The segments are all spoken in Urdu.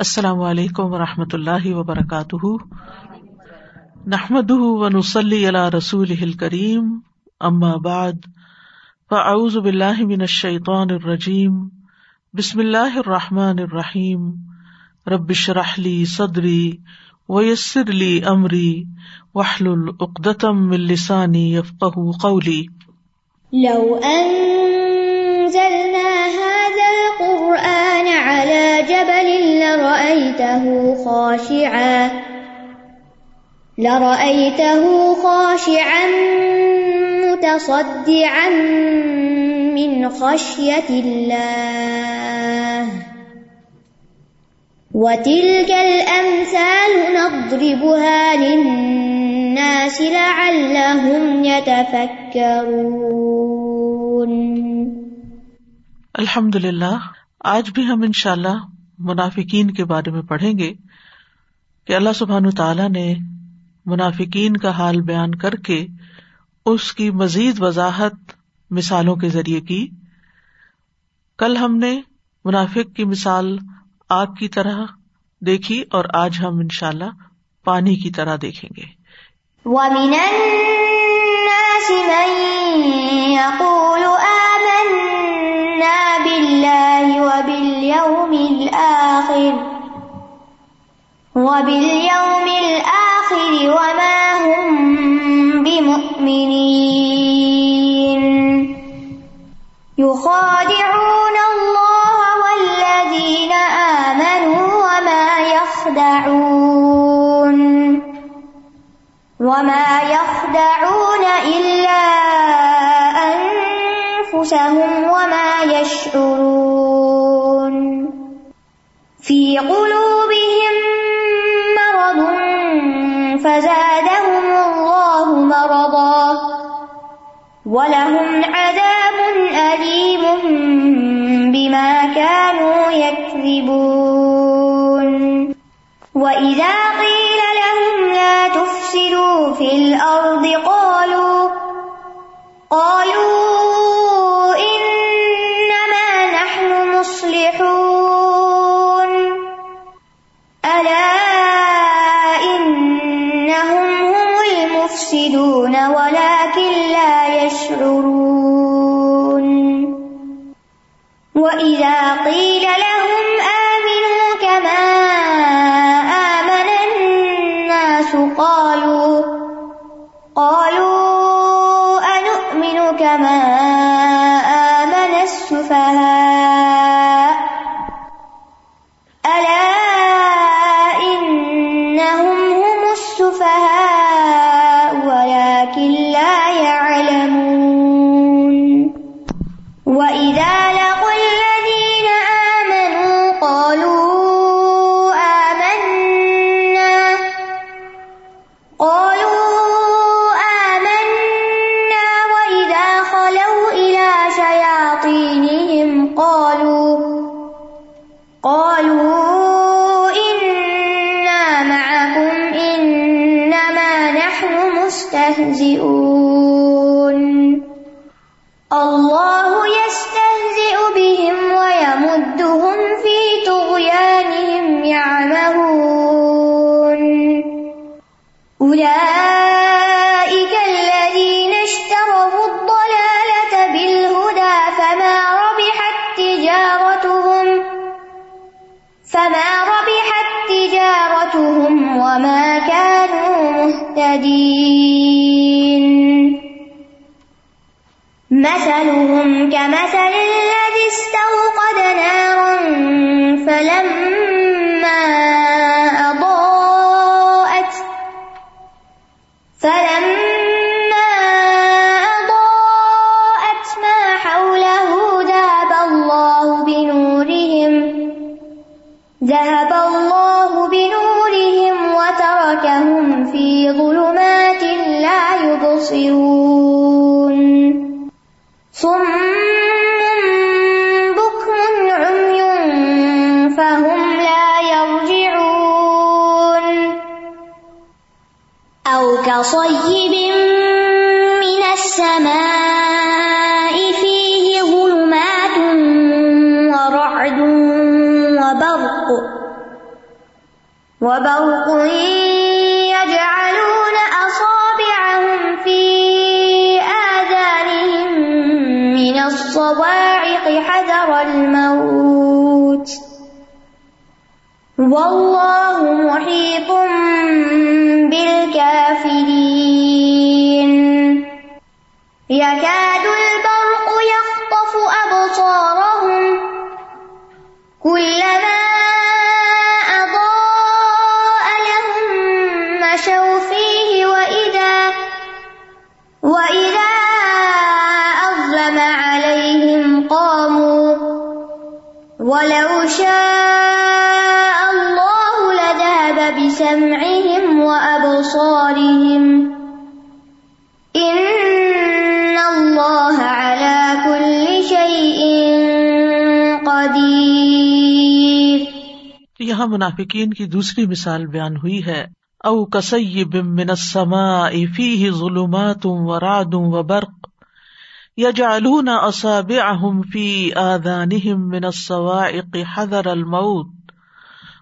السلام علیکم و رحمۃ اللہ وبرکاتہ۔ نحمد و نسلی علیہ رسول کریم اما بعد، فاعوذ باللہ من الشیطان الرجیم، بسم اللہ الرحمٰن الرحیم۔ ربش رحلی صدری ویسر لی امری وحل العقدم السانی یفق قولی۔ لو انزلنا جبل لرأيته خاشعا لرأيته خاشعا متصدعا من خشية الله. وتلك الأمثال نضربها للناس لعلهم يتفكرون. الحمد للہ آج بھی ہم ان شاء اللہ منافقین کے بارے میں پڑھیں گے کہ اللہ سبحان تعالیٰ نے منافقین کا حال بیان کر کے اس کی مزید وضاحت مثالوں کے ذریعے کی۔ کل ہم نے منافق کی مثال آگ کی طرح دیکھی اور آج ہم ان شاء اللہ پانی کی طرح دیکھیں گے۔ وَمِنَ النَّاسِ مَن الآخر وباليوم الآخر وما هم بمؤمنين. يخادعون الله والذين آمنوا وما يخدعون. وما يخدعون إلا أنفسهم وما يشعرون. في قلوبهم مرض فزادهم الله مرضا ولهم عذاب أليم بما كانوا يكذبون مهتدين. مثلهم كمثل الذي استوقد نارا فلما والله محيط بالكافرين. یا کیا یہاں منافقین کی دوسری مثال بیان ہوئی ہے۔ او کسیب من السماء فیہ ظلمات ورعد وبرق یجعلون اصابعهم فی آذانهم من الصواعق حذر الموت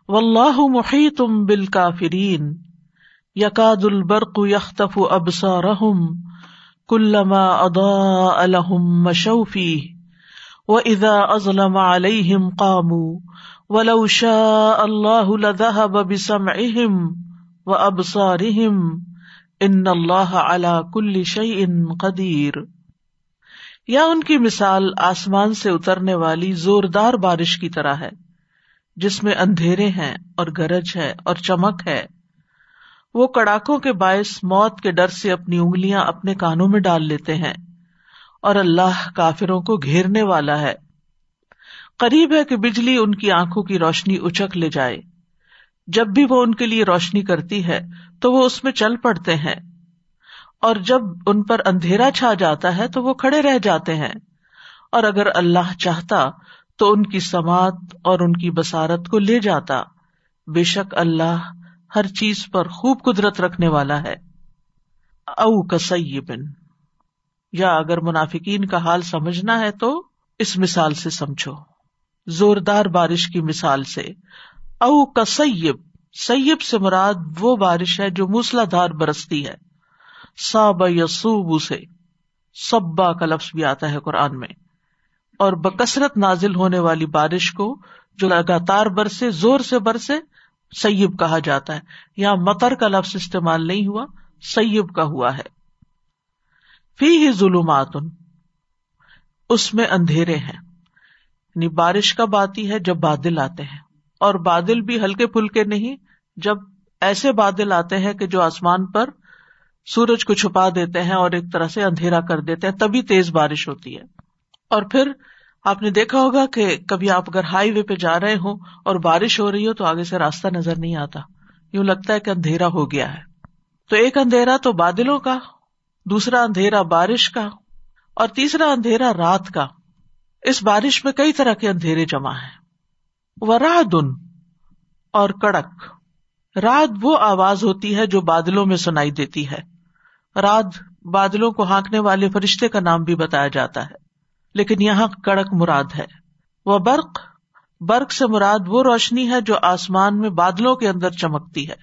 واللہ محیط بالکافرین۔ یکاد البرق یخطف ابصارهم کلما اضاء لهم مشوا فیہ۔ وَإِذَا أَظْلَمَ عَلَيْهِمْ قَامُوا وَلَوْ شَاءَ اللَّهُ لَذَهَبَ بِسَمْعِهِمْ وَأَبْصَارِهِمْ إِنَّ اللَّهَ عَلَى كُلِّ شَيْءٍ قَدِيرٌ۔ یا ان کی مثال آسمان سے اترنے والی زوردار بارش کی طرح ہے، جس میں اندھیرے ہیں اور گرج ہے اور چمک ہے۔ وہ کڑاکوں کے باعث موت کے ڈر سے اپنی انگلیاں اپنے کانوں میں ڈال لیتے ہیں اور اللہ کافروں کو گھیرنے والا ہے۔ قریب ہے کہ بجلی ان کی آنکھوں کی روشنی اچک لے جائے۔ جب بھی وہ ان کے لیے روشنی کرتی ہے تو وہ اس میں چل پڑتے ہیں۔ اور جب ان پر اندھیرا چھا جاتا ہے تو وہ کھڑے رہ جاتے ہیں۔ اور اگر اللہ چاہتا تو ان کی سماعت اور ان کی بسارت کو لے جاتا۔ بے شک اللہ ہر چیز پر خوب قدرت رکھنے والا ہے۔ او کسیبن۔ یا اگر منافقین کا حال سمجھنا ہے تو اس مثال سے سمجھو۔ زوردار بارش کی مثال سے۔ او کا سیب سیب سے مراد وہ بارش ہے جو موسلا دھار برستی ہے۔ ساب یسوب سے۔ سبا کا لفظ بھی آتا ہے قرآن میں۔ اور بکثرت نازل ہونے والی بارش کو جو لگاتار برسے، زور سے برسے، سیب کہا جاتا ہے۔ یہاں متر کا لفظ استعمال نہیں ہوا، سیب کا ہوا ہے۔ فی ہی ظلمات۔ اس میں اندھیرے ہیں۔ یعنی بارش کب آتی ہے جب بادل آتے ہیں اور بادل بھی ہلکے پھلکے نہیں، جب ایسے بادل آتے ہیں کہ جو آسمان پر سورج کو چھپا دیتے ہیں اور ایک طرح سے اندھیرا کر دیتے ہیں، تبھی تیز بارش ہوتی ہے۔ اور پھر آپ نے دیکھا ہوگا کہ کبھی آپ اگر ہائی وے پہ جا رہے ہوں اور بارش ہو رہی ہو تو آگے سے راستہ نظر نہیں آتا۔ یوں لگتا ہے کہ اندھیرا ہو گیا ہے۔ تو ایک اندھیرا تو بادلوں کا، دوسرا اندھیرا بارش کا اور تیسرا اندھیرا رات کا۔ اس بارش میں کئی طرح کے اندھیرے جمع ہیں۔ ورا دن اور کڑک۔ رات وہ آواز ہوتی ہے جو بادلوں میں سنائی دیتی ہے۔ رات بادلوں کو ہانکنے والے فرشتے کا نام بھی بتایا جاتا ہے، لیکن یہاں کڑک مراد ہے۔ وہ برق برق سے مراد وہ روشنی ہے جو آسمان میں بادلوں کے اندر چمکتی ہے۔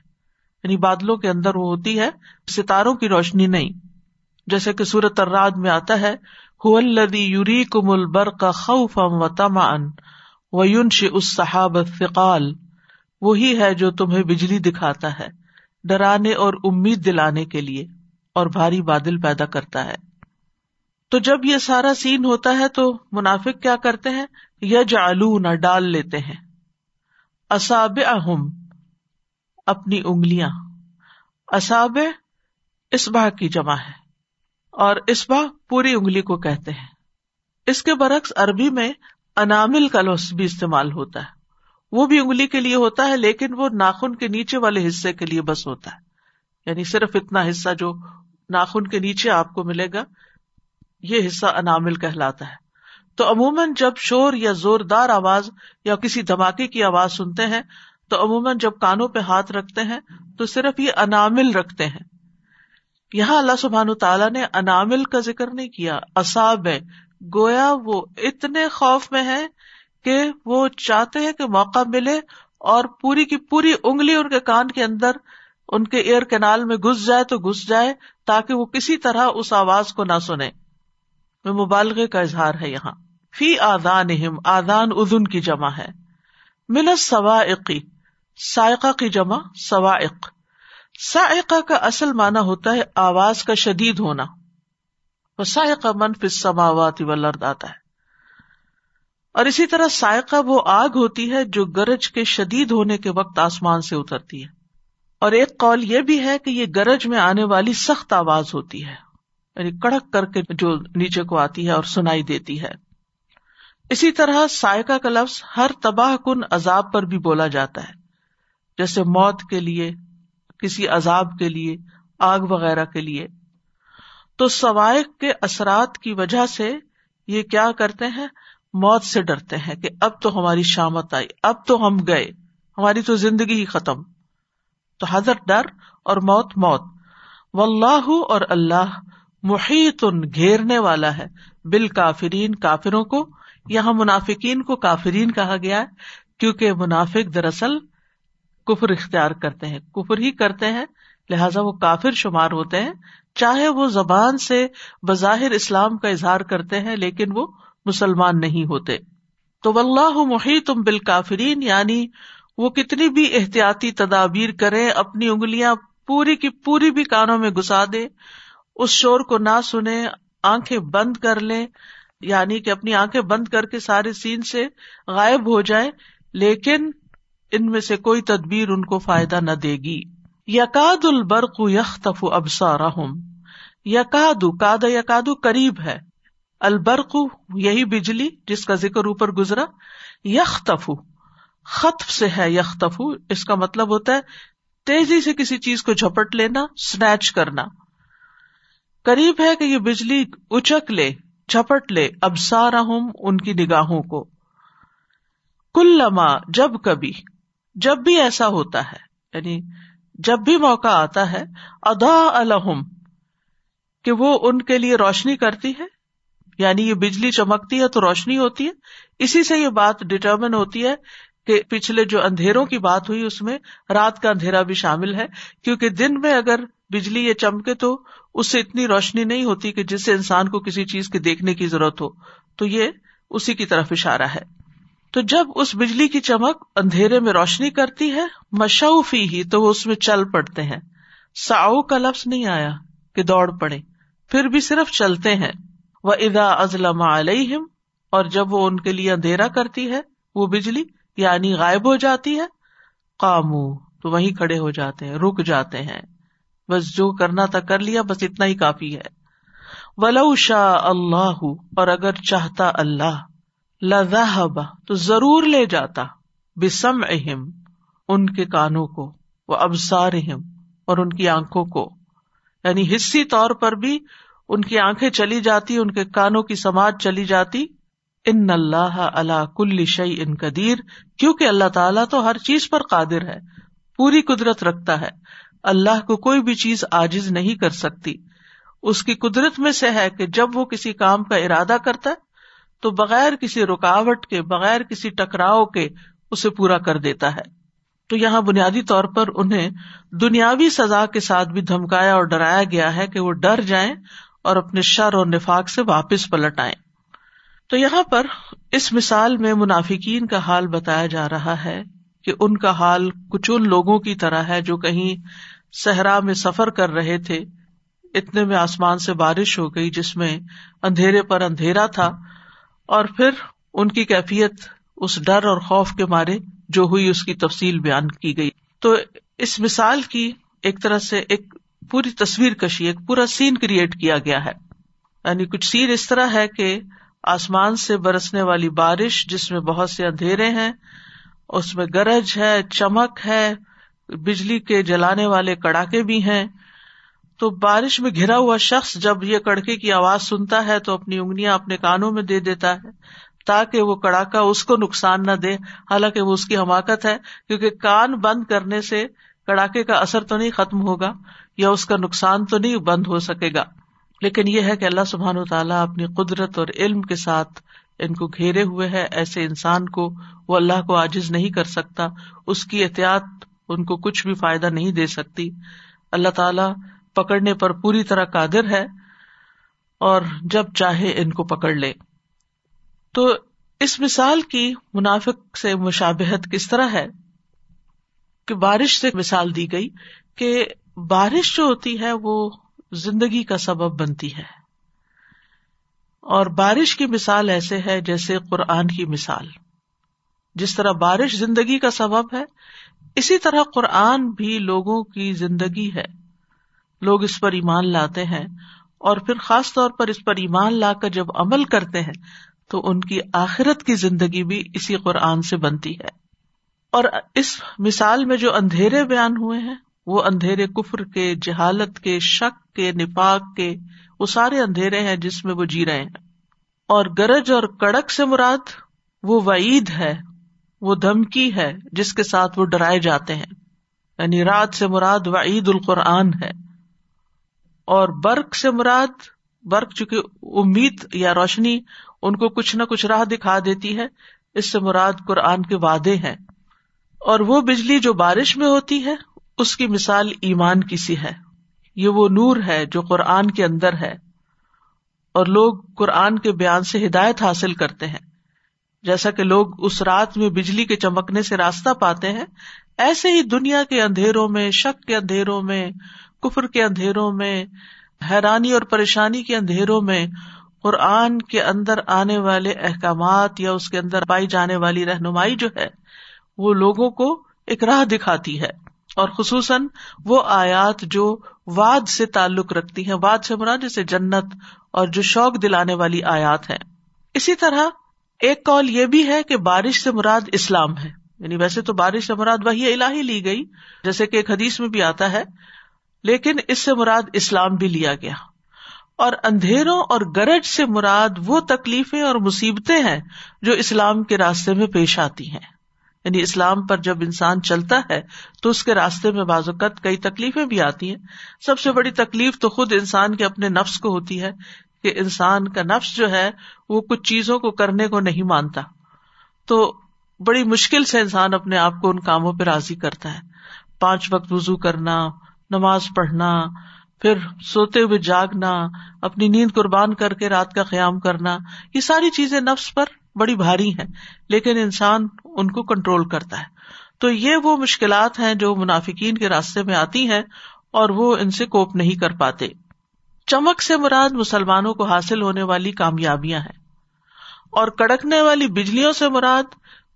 یعنی بادلوں کے اندر وہ ہوتی ہے، ستاروں کی روشنی نہیں۔ جیسے کہ سورت اراد میں آتا ہے یوری کم البر کا خوف و تما ان ویونش اس صحاب فقال وہی ہے جو تمہیں بجلی دکھاتا ہے، ڈرانے اور امید دلانے کے لیے اور بھاری بادل پیدا کرتا ہے۔ تو جب یہ سارا سین ہوتا ہے تو منافق کیا کرتے ہیں؟ یج آلو ڈال لیتے ہیں۔ اصاب اہم اپنی انگلیاں۔ اصاب اس باہ کی جمع ہے۔ اور اسبا پوری انگلی کو کہتے ہیں۔ اس کے برعکس عربی میں انامل کا لفظ بھی استعمال ہوتا ہے۔ وہ بھی انگلی کے لیے ہوتا ہے، لیکن وہ ناخن کے نیچے والے حصے کے لیے بس ہوتا ہے۔ یعنی صرف اتنا حصہ جو ناخن کے نیچے آپ کو ملے گا، یہ حصہ انامل کہلاتا ہے۔ تو عموماً جب شور یا زوردار آواز یا کسی دھماکے کی آواز سنتے ہیں، تو عموماً جب کانوں پہ ہاتھ رکھتے ہیں، تو صرف یہ انامل رکھتے ہیں۔ یہاں اللہ سبحان تعالیٰ نے انامل کا ذکر نہیں کیا اصاب ہے گویا وہ اتنے خوف میں ہے کہ وہ چاہتے ہیں کہ موقع ملے اور پوری کی پوری انگلی ان کے کان کے اندر، ان کے ایئر کینال میں گھس جائے تو گھس جائے تاکہ وہ کسی طرح اس آواز کو نہ سنے مبالغے کا اظہار ہے یہاں۔ فی آدان آدان ادن کی جمع ہے۔ مل سوائقی سائقہ کی جمع، سوائق۔ سائقہ کا اصل معنی ہوتا ہے آواز کا شدید ہونا۔ سائقہ منفی سماوات ولرد آتا ہے۔ اور اسی طرح سائقہ وہ آگ ہوتی ہے جو گرج کے شدید ہونے کے وقت آسمان سے اترتی ہے۔ اور ایک قول یہ بھی ہے کہ یہ گرج میں آنے والی سخت آواز ہوتی ہے۔ یعنی کڑک کر کے جو نیچے کو آتی ہے اور سنائی دیتی ہے۔ اسی طرح سائقہ کا لفظ ہر تباہ کن عذاب پر بھی بولا جاتا ہے۔ جیسے موت کے لیے کسی عذاب کے لیے، آگ وغیرہ کے لیے۔ تو سوائق کے اثرات کی وجہ سے یہ کیا کرتے ہیں؟ موت سے ڈرتے ہیں کہ اب تو ہماری شامت آئی، اب تو ہم گئے، ہماری تو زندگی ہی ختم۔ تو حضرت ڈر اور موت موت۔ و اللہ اور اللہ محیط ان گھیرنے والا ہے۔ بال کافرین کافروں کو، یہاں منافقین کو کافرین کہا گیا ہے، کیونکہ منافق دراصل کفر اختیار کرتے ہیں۔ کفر ہی کرتے ہیں، لہٰذا وہ کافر شمار ہوتے ہیں۔ چاہے وہ زبان سے بظاہر اسلام کا اظہار کرتے ہیں، لیکن وہ مسلمان نہیں ہوتے۔ تو اللہ محیط تم بال کافرین یعنی وہ کتنی بھی احتیاطی تدابیر کرے اپنی انگلیاں پوری کی پوری بھی کانوں میں گسا دے اس شور کو نہ سنے آنکھیں بند کر لے یعنی کہ اپنی آنکھیں بند کر کے سارے سین سے غائب ہو جائے لیکن ان میں سے کوئی تدبیر ان کو فائدہ نہ دے گی۔ یقاد البرق یخ ابسا یقاد کاد یقاد قریب ہے۔ البرق یہی بجلی جس کا ذکر اوپر گزرا۔ یخ خطف سے ہے یختف اس کا مطلب ہوتا ہے تیزی سے کسی چیز کو جھپٹ لینا اسنیچ کرنا۔ قریب ہے کہ یہ بجلی اچک لے، جھپٹ لے اب ان کی نگاہوں کو۔ کل لما جب کبھی۔ جب بھی ایسا ہوتا ہے یعنی جب بھی موقع آتا ہے ادا الحم کہ وہ ان کے لیے روشنی کرتی ہے یعنی یہ بجلی چمکتی ہے تو روشنی ہوتی ہے۔ اسی سے یہ بات ڈٹرمن ہوتی ہے کہ پچھلے جو اندھیروں کی بات ہوئی، اس میں رات کا اندھیرا بھی شامل ہے۔ کیونکہ دن میں اگر بجلی یہ چمکے تو اس سے اتنی روشنی نہیں ہوتی کہ جس سے انسان کو کسی چیز کے دیکھنے کی ضرورت ہو۔ تو یہ اسی کی طرف اشارہ ہے۔ تو جب اس بجلی کی چمک اندھیرے میں روشنی کرتی ہے مشوفی ہی تو وہ اس میں چل پڑتے ہیں۔ ساؤ کا لفظ نہیں آیا کہ دوڑ پڑے، پھر بھی صرف چلتے ہیں۔ وہ ادا ازلم علیہم اور جب وہ ان کے لیے اندھیرا کرتی ہے، وہ بجلی یعنی غائب ہو جاتی ہے۔ کامو تو وہیں کھڑے ہو جاتے ہیں، رک جاتے ہیں۔ بس جو کرنا تھا کر لیا، بس اتنا ہی کافی ہے۔ ولو شاہ اللہ اور اگر چاہتا اللہ لذہب تو ضرور لے جاتا بسم اہم ان کے کانوں کو وہ ابسار اہم اور ان کی آنکھوں کو۔ یعنی حصی طور پر بھی ان کی آنکھیں چلی جاتی، ان کے کانوں کی سماج چلی جاتی۔ ان اللہ اللہ کل شعی ان قدیر، کیونکہ اللہ تعالیٰ تو ہر چیز پر قادر ہے، پوری قدرت رکھتا ہے۔ اللہ کو کوئی بھی چیز آجز نہیں کر سکتی۔ اس کی قدرت میں سے ہے کہ جب وہ کسی کام کا ارادہ کرتا ہے تو بغیر کسی رکاوٹ کے، بغیر کسی ٹکراؤ کے اسے پورا کر دیتا ہے۔ تو یہاں بنیادی طور پر انہیں دنیاوی سزا کے ساتھ بھی دھمکایا اور ڈرایا گیا ہے کہ وہ ڈر جائیں اور اپنے شر اور نفاق سے واپس پلٹ آئیں۔ تو یہاں پر اس مثال میں منافقین کا حال بتایا جا رہا ہے کہ ان کا حال کچھ ان لوگوں کی طرح ہے جو کہیں صحرا میں سفر کر رہے تھے۔ اتنے میں آسمان سے بارش ہو گئی جس میں اندھیرے پر اندھیرا تھا۔ اور پھر ان کی کیفیت اس ڈر اور خوف کے مارے جو ہوئی اس کی تفصیل بیان کی گئی۔ تو اس مثال کی ایک طرح سے ایک پوری تصویر کشی، ایک پورا سین کریٹ کیا گیا ہے۔ یعنی کچھ سین اس طرح ہے کہ آسمان سے برسنے والی بارش جس میں بہت سے اندھیرے ہیں، اس میں گرج ہے، چمک ہے، بجلی کے جلانے والے کڑاکے بھی ہیں تو بارش میں گھرا ہوا شخص جب یہ کڑکے کی آواز سنتا ہے تو اپنی انگلیاں اپنے کانوں میں دے دیتا ہے تاکہ وہ کڑاکا اس کو نقصان نہ دے۔ حالانکہ وہ اس کی حماقت ہے، کیونکہ کان بند کرنے سے کڑاکے کا اثر تو نہیں ختم ہوگا یا اس کا نقصان تو نہیں بند ہو سکے گا۔ لیکن یہ ہے کہ اللہ سبحان و تعالیٰ اپنی قدرت اور علم کے ساتھ ان کو گھیرے ہوئے ہے۔ ایسے انسان کو وہ اللہ کو عاجز نہیں کر سکتا، اس کی احتیاط ان کو کچھ بھی فائدہ نہیں دے سکتی۔ اللہ تعالی پکڑنے پر پوری طرح قادر ہے اور جب چاہے ان کو پکڑ لے۔ تو اس مثال کی منافق سے مشابہت کس طرح ہے؟ کہ بارش سے مثال دی گئی کہ بارش جو ہوتی ہے وہ زندگی کا سبب بنتی ہے۔ اور بارش کی مثال ایسے ہے جیسے قرآن کی مثال۔ جس طرح بارش زندگی کا سبب ہے، اسی طرح قرآن بھی لوگوں کی زندگی ہے۔ لوگ اس پر ایمان لاتے ہیں اور پھر خاص طور پر اس پر ایمان لا کر جب عمل کرتے ہیں تو ان کی آخرت کی زندگی بھی اسی قرآن سے بنتی ہے۔ اور اس مثال میں جو اندھیرے بیان ہوئے ہیں، وہ اندھیرے کفر کے، جہالت کے، شک کے، نفاق کے، وہ سارے اندھیرے ہیں جس میں وہ جی رہے ہیں۔ اور گرج اور کڑک سے مراد وہ وعید ہے، وہ دھمکی ہے جس کے ساتھ وہ ڈرائے جاتے ہیں۔ یعنی رات سے مراد وعید القرآن ہے۔ اور برق سے مراد برق چونکہ امید یا روشنی ان کو کچھ نہ کچھ راہ دکھا دیتی ہے، اس سے مراد قرآن کے وعدے ہیں۔ اور وہ بجلی جو بارش میں ہوتی ہے، اس کی مثال ایمان کی سی ہے۔ یہ وہ نور ہے جو قرآن کے اندر ہے۔ اور لوگ قرآن کے بیان سے ہدایت حاصل کرتے ہیں۔ جیسا کہ لوگ اس رات میں بجلی کے چمکنے سے راستہ پاتے ہیں، ایسے ہی دنیا کے اندھیروں میں، شک کے اندھیروں میں کفر کے اندھیروں میں، حیرانی اور پریشانی کے اندھیروں میں قرآن کے اندر آنے والے احکامات یا اس کے اندر پائی جانے والی رہنمائی جو ہے، وہ لوگوں کو ایک راہ دکھاتی ہے۔ اور خصوصاً وہ آیات جو واد سے تعلق رکھتی ہیں واد سے مراد جیسے جنت اور جو شوق دلانے والی آیات ہے اسی طرح ایک کال یہ بھی ہے کہ بارش سے مراد اسلام ہے۔ یعنی ویسے تو بارش سے مراد وہی الہی لی گئی، جیسے کہ ایک حدیث میں بھی آتا ہے لیکن اس سے مراد اسلام بھی لیا گیا۔ اور اندھیروں اور گرج سے مراد وہ تکلیفیں اور مصیبتیں ہیں جو اسلام کے راستے میں پیش آتی ہیں۔ یعنی اسلام پر جب انسان چلتا ہے تو اس کے راستے میں بعض اوقات کئی تکلیفیں بھی آتی ہیں۔ سب سے بڑی تکلیف تو خود انسان کے اپنے نفس کو ہوتی ہے کہ انسان کا نفس جو ہے وہ کچھ چیزوں کو کرنے کو نہیں مانتا۔ تو بڑی مشکل سے انسان اپنے آپ کو ان کاموں پہ راضی کرتا ہے۔ پانچ وقت وزو کرنا نماز پڑھنا، پھر سوتے ہوئے جاگنا، اپنی نیند قربان کر کے رات کا قیام کرنا، یہ ساری چیزیں نفس پر بڑی بھاری ہیں، لیکن انسان ان کو کنٹرول کرتا ہے۔ تو یہ وہ مشکلات ہیں جو منافقین کے راستے میں آتی ہیں اور وہ ان سے کوپ نہیں کر پاتے۔ چمک سے مراد مسلمانوں کو حاصل ہونے والی کامیابیاں ہیں۔ اور کڑکنے والی بجلیوں سے مراد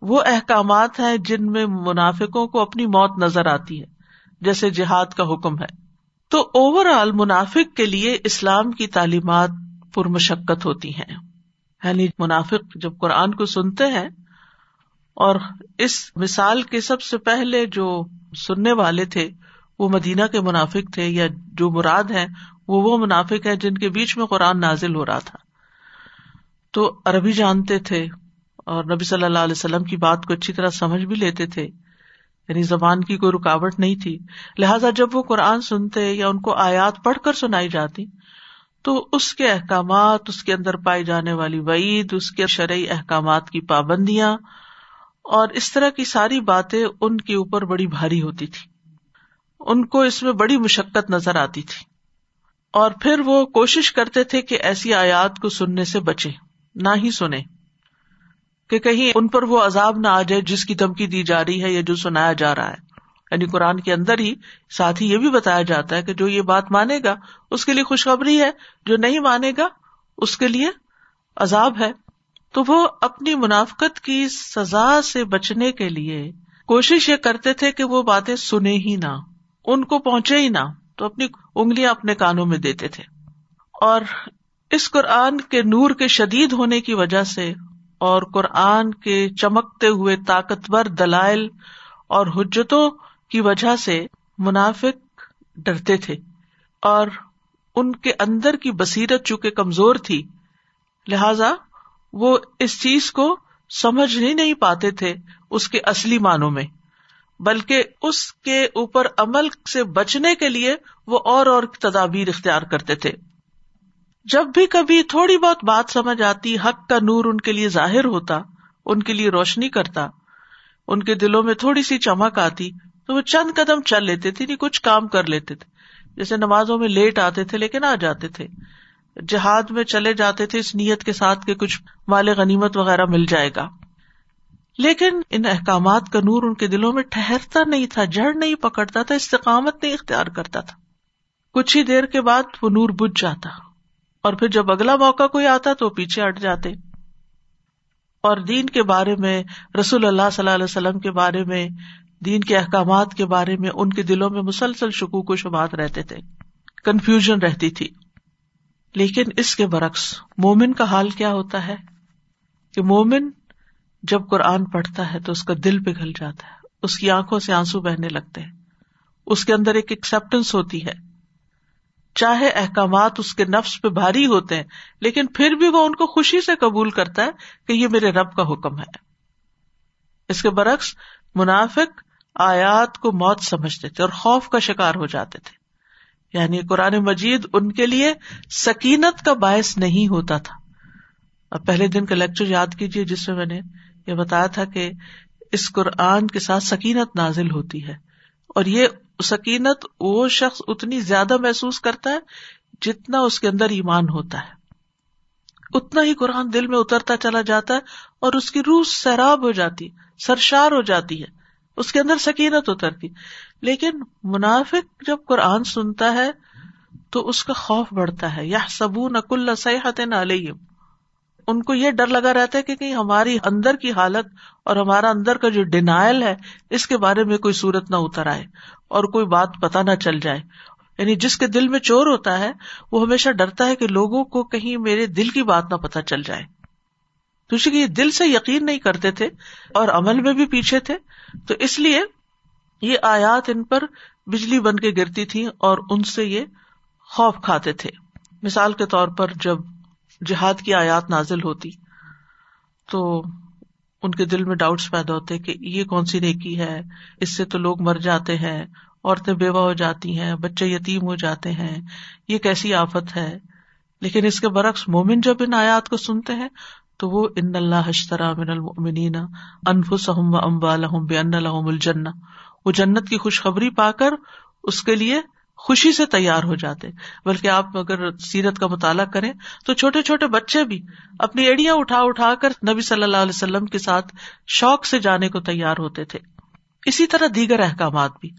وہ احکامات ہیں جن میں منافقوں کو اپنی موت نظر آتی ہے۔ جیسے جہاد کا حکم ہے۔ تو اوور آل منافق کے لیے اسلام کی تعلیمات پر مشقت ہوتی ہیں۔ یعنی منافق جب قرآن کو سنتے ہیں اور اس مثال کے سب سے پہلے جو سننے والے تھے، وہ مدینہ کے منافق تھے یا جو مراد ہیں، وہ وہ منافق ہے جن کے بیچ میں قرآن نازل ہو رہا تھا۔ تو عربی جانتے تھے اور نبی صلی اللہ علیہ وسلم کی بات کو اچھی طرح سمجھ بھی لیتے تھے۔ یعنی زبان کی کوئی رکاوٹ نہیں تھی۔ لہٰذا جب وہ قرآن سنتے یا ان کو آیات پڑھ کر سنائی جاتی، تو اس کے احکامات، اس کے اندر پائی جانے والی وعید، اس کے شرعی احکامات کی پابندیاں اور اس طرح کی ساری باتیں ان کے اوپر بڑی بھاری ہوتی تھی۔ ان کو اس میں بڑی مشقت نظر آتی تھی۔ اور پھر وہ کوشش کرتے تھے کہ ایسی آیات کو سننے سے بچے نہ ہی سنے کہ کہیں ان پر وہ عذاب نہ آ جائے جس کی دھمکی دی جا رہی ہے یا جو سنایا جا رہا ہے۔ یعنی قرآن کے اندر ہی ساتھ ہی یہ بھی بتایا جاتا ہے کہ جو یہ بات مانے گا، اس کے لیے خوشخبری ہے، جو نہیں مانے گا، اس کے لیے عذاب ہے۔ تو وہ اپنی منافقت کی سزا سے بچنے کے لیے کوشش یہ کرتے تھے کہ وہ باتیں سنے ہی نہ، ان کو پہنچے ہی نہ، تو اپنی انگلیاں اپنے کانوں میں دیتے تھے۔ اور اس قرآن کے نور کے شدید ہونے کی وجہ سے اور قرآن کے چمکتے ہوئے طاقتور دلائل اور حجتوں کی وجہ سے منافق ڈرتے تھے اور ان کے اندر کی بصیرت چونکہ کمزور تھی، لہذا وہ اس چیز کو سمجھ نہیں نہیں پاتے تھے اس کے اصلی معنوں میں، بلکہ اس کے اوپر عمل سے بچنے کے لیے وہ اور اور تدابیر اختیار کرتے تھے۔ جب بھی کبھی تھوڑی بہت بات سمجھ آتی، حق کا نور ان کے لیے ظاہر ہوتا، ان کے لیے روشنی کرتا، ان کے دلوں میں تھوڑی سی چمک آتی، تو وہ چند قدم چل لیتے تھے، نہیں، کچھ کام کر لیتے تھے۔ جیسے نمازوں میں لیٹ آتے تھے، لیکن آ جاتے تھے۔ جہاد میں چلے جاتے تھے، اس نیت کے ساتھ کہ کچھ مال غنیمت وغیرہ مل جائے گا۔ لیکن ان احکامات کا نور ان کے دلوں میں ٹھہرتا نہیں تھا، جڑ نہیں پکڑتا تھا، استقامت نہیں اختیار کرتا تھا۔ کچھ ہی دیر کے بعد وہ نور بج جاتا۔ اور پھر جب اگلا موقع کوئی آتا تو وہ پیچھے ہٹ جاتے۔ اور دین کے بارے میں، رسول اللہ صلی اللہ علیہ وسلم کے بارے میں، دین کے احکامات کے بارے میں، ان کے دلوں میں مسلسل شکوک و شبات رہتے تھے۔ کنفیوژن رہتی تھی۔ لیکن اس کے برعکس، مومن کا حال کیا ہوتا ہے؟ کہ مومن جب قرآن پڑھتا ہے تو اس کا دل پگھل جاتا ہے، اس کی آنکھوں سے آنسو بہنے لگتے ہیں۔ اس کے اندر ایک ایکسپٹینس ہوتی ہے۔ چاہے احکامات اس کے نفس پہ بھاری ہوتے ہیں، لیکن پھر بھی وہ ان کو خوشی سے قبول کرتا ہے کہ یہ میرے رب کا حکم ہے۔ اس کے برعکس، منافق آیات کو موت سمجھتے تھے اور خوف کا شکار ہو جاتے تھے۔ یعنی قرآن مجید ان کے لیے سکینت کا باعث نہیں ہوتا تھا۔ اب پہلے دن کا لیکچر یاد کیجیے جس میں میں نے یہ بتایا تھا کہ اس قرآن کے ساتھ سکینت نازل ہوتی ہے اور یہ سکینت وہ شخص اتنی زیادہ محسوس کرتا ہے جتنا اس کے اندر ایمان ہوتا ہے۔ اتنا ہی قرآن دل میں اترتا چلا جاتا ہے اور اس کی روح سیراب ہو جاتی، سرشار ہو جاتی ہے۔ اس کے اندر سکینت اترتی۔ لیکن منافق جب قرآن سنتا ہے تو اس کا خوف بڑھتا ہے۔ یا سبو نقل صحت علیہم۔ ان کو یہ ڈر لگا رہتا ہے کہ کہیں ہماری اندر کی حالت اور ہمارا اندر کا جو ڈینائل ہے، اس کے بارے میں کوئی صورت نہ اتر آئے اور کوئی بات پتا نہ چل جائے۔ یعنی جس کے دل میں چور ہوتا ہے، وہ ہمیشہ ڈرتا ہے کہ لوگوں کو کہیں میرے دل کی بات نہ پتا چل جائے۔ کہ یہ دل سے یقین نہیں کرتے تھے اور عمل میں بھی پیچھے تھے۔ تو اس لیے یہ آیات ان پر بجلی بن کے گرتی تھی اور ان سے یہ خوف کھاتے تھے۔ مثال کے طور پر جب جہاد کی آیات نازل ہوتی تو ان کے دل میں ڈاؤٹس پیدا ہوتے کہ یہ کون سی نیکی ہے؟ اس سے تو لوگ مر جاتے ہیں، عورتیں بیوہ ہو جاتی ہیں، بچے یتیم ہو جاتے ہیں، یہ کیسی آفت ہے؟ لیکن اس کے برعکس مومن جب ان آیات کو سنتے ہیں تو وہ ان اللہ اشترا من المؤمنین انفسهم واموالهم بان لهم الجنہ۔ وہ جنت کی خوشخبری پا کر اس کے لیے خوشی سے تیار ہو جاتے۔ بلکہ آپ اگر سیرت کا مطالعہ کریں تو چھوٹے چھوٹے بچے بھی اپنی ایڑیاں اٹھا اٹھا کر نبی صلی اللہ علیہ وسلم کے ساتھ شوق سے جانے کو تیار ہوتے تھے۔ اسی طرح دیگر احکامات بھی۔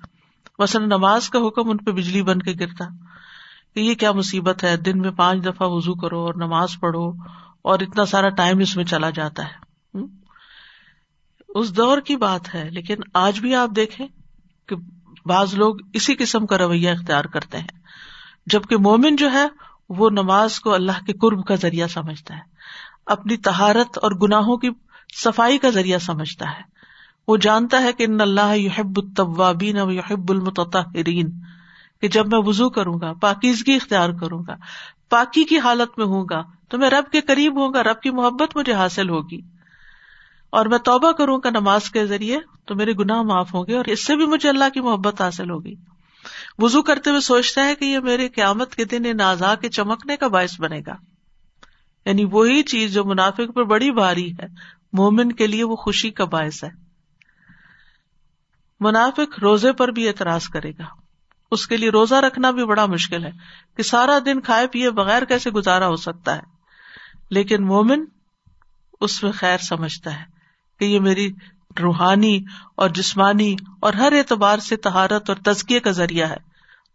مثلاً نماز کا حکم ان پہ بجلی بن کے گرتا۔ کہ یہ کیا مصیبت ہے، دن میں پانچ دفعہ وزو کرو اور نماز پڑھو اور اتنا سارا ٹائم اس میں چلا جاتا ہے۔ اس دور کی بات ہے، لیکن آج بھی آپ دیکھیں کہ بعض لوگ اسی قسم کا رویہ اختیار کرتے ہیں۔ جبکہ مومن جو ہے، وہ نماز کو اللہ کے قرب کا ذریعہ سمجھتا ہے۔ اپنی تہارت اور گناہوں کی صفائی کا ذریعہ سمجھتا ہے۔ وہ جانتا ہے کہ ان اللہ یحب الطوابین و یحب المتطہرین۔ کہ جب میں وزو کروں گا، پاکیزگی اختیار کروں گا، پاکی کی حالت میں ہوں گا، تو میں رب کے قریب ہوں گا، رب کی محبت مجھے حاصل ہوگی۔ اور میں توبہ کروں گا نماز کے ذریعے، تو میرے گناہ معاف ہوں گے اور اس سے بھی مجھے اللہ کی محبت حاصل ہوگی۔ وزو کرتے ہوئے سوچتا ہے کہ یہ میرے قیامت کے دن ان اعضاء کے چمکنے کا باعث بنے گا۔ یعنی وہی چیز جو منافق پر بڑی بھاری ہے، مومن کے لیے وہ خوشی کا باعث ہے۔ منافق روزے پر بھی اعتراض کرے گا۔ اس کے لیے روزہ رکھنا بھی بڑا مشکل ہے کہ سارا دن کھائے پیے بغیر کیسے گزارا ہو سکتا ہے۔ لیکن مومن اس میں خیر سمجھتا ہے۔ کہ یہ میری روحانی اور جسمانی اور ہر اعتبار سے تہارت اور تزکیے کا ذریعہ ہے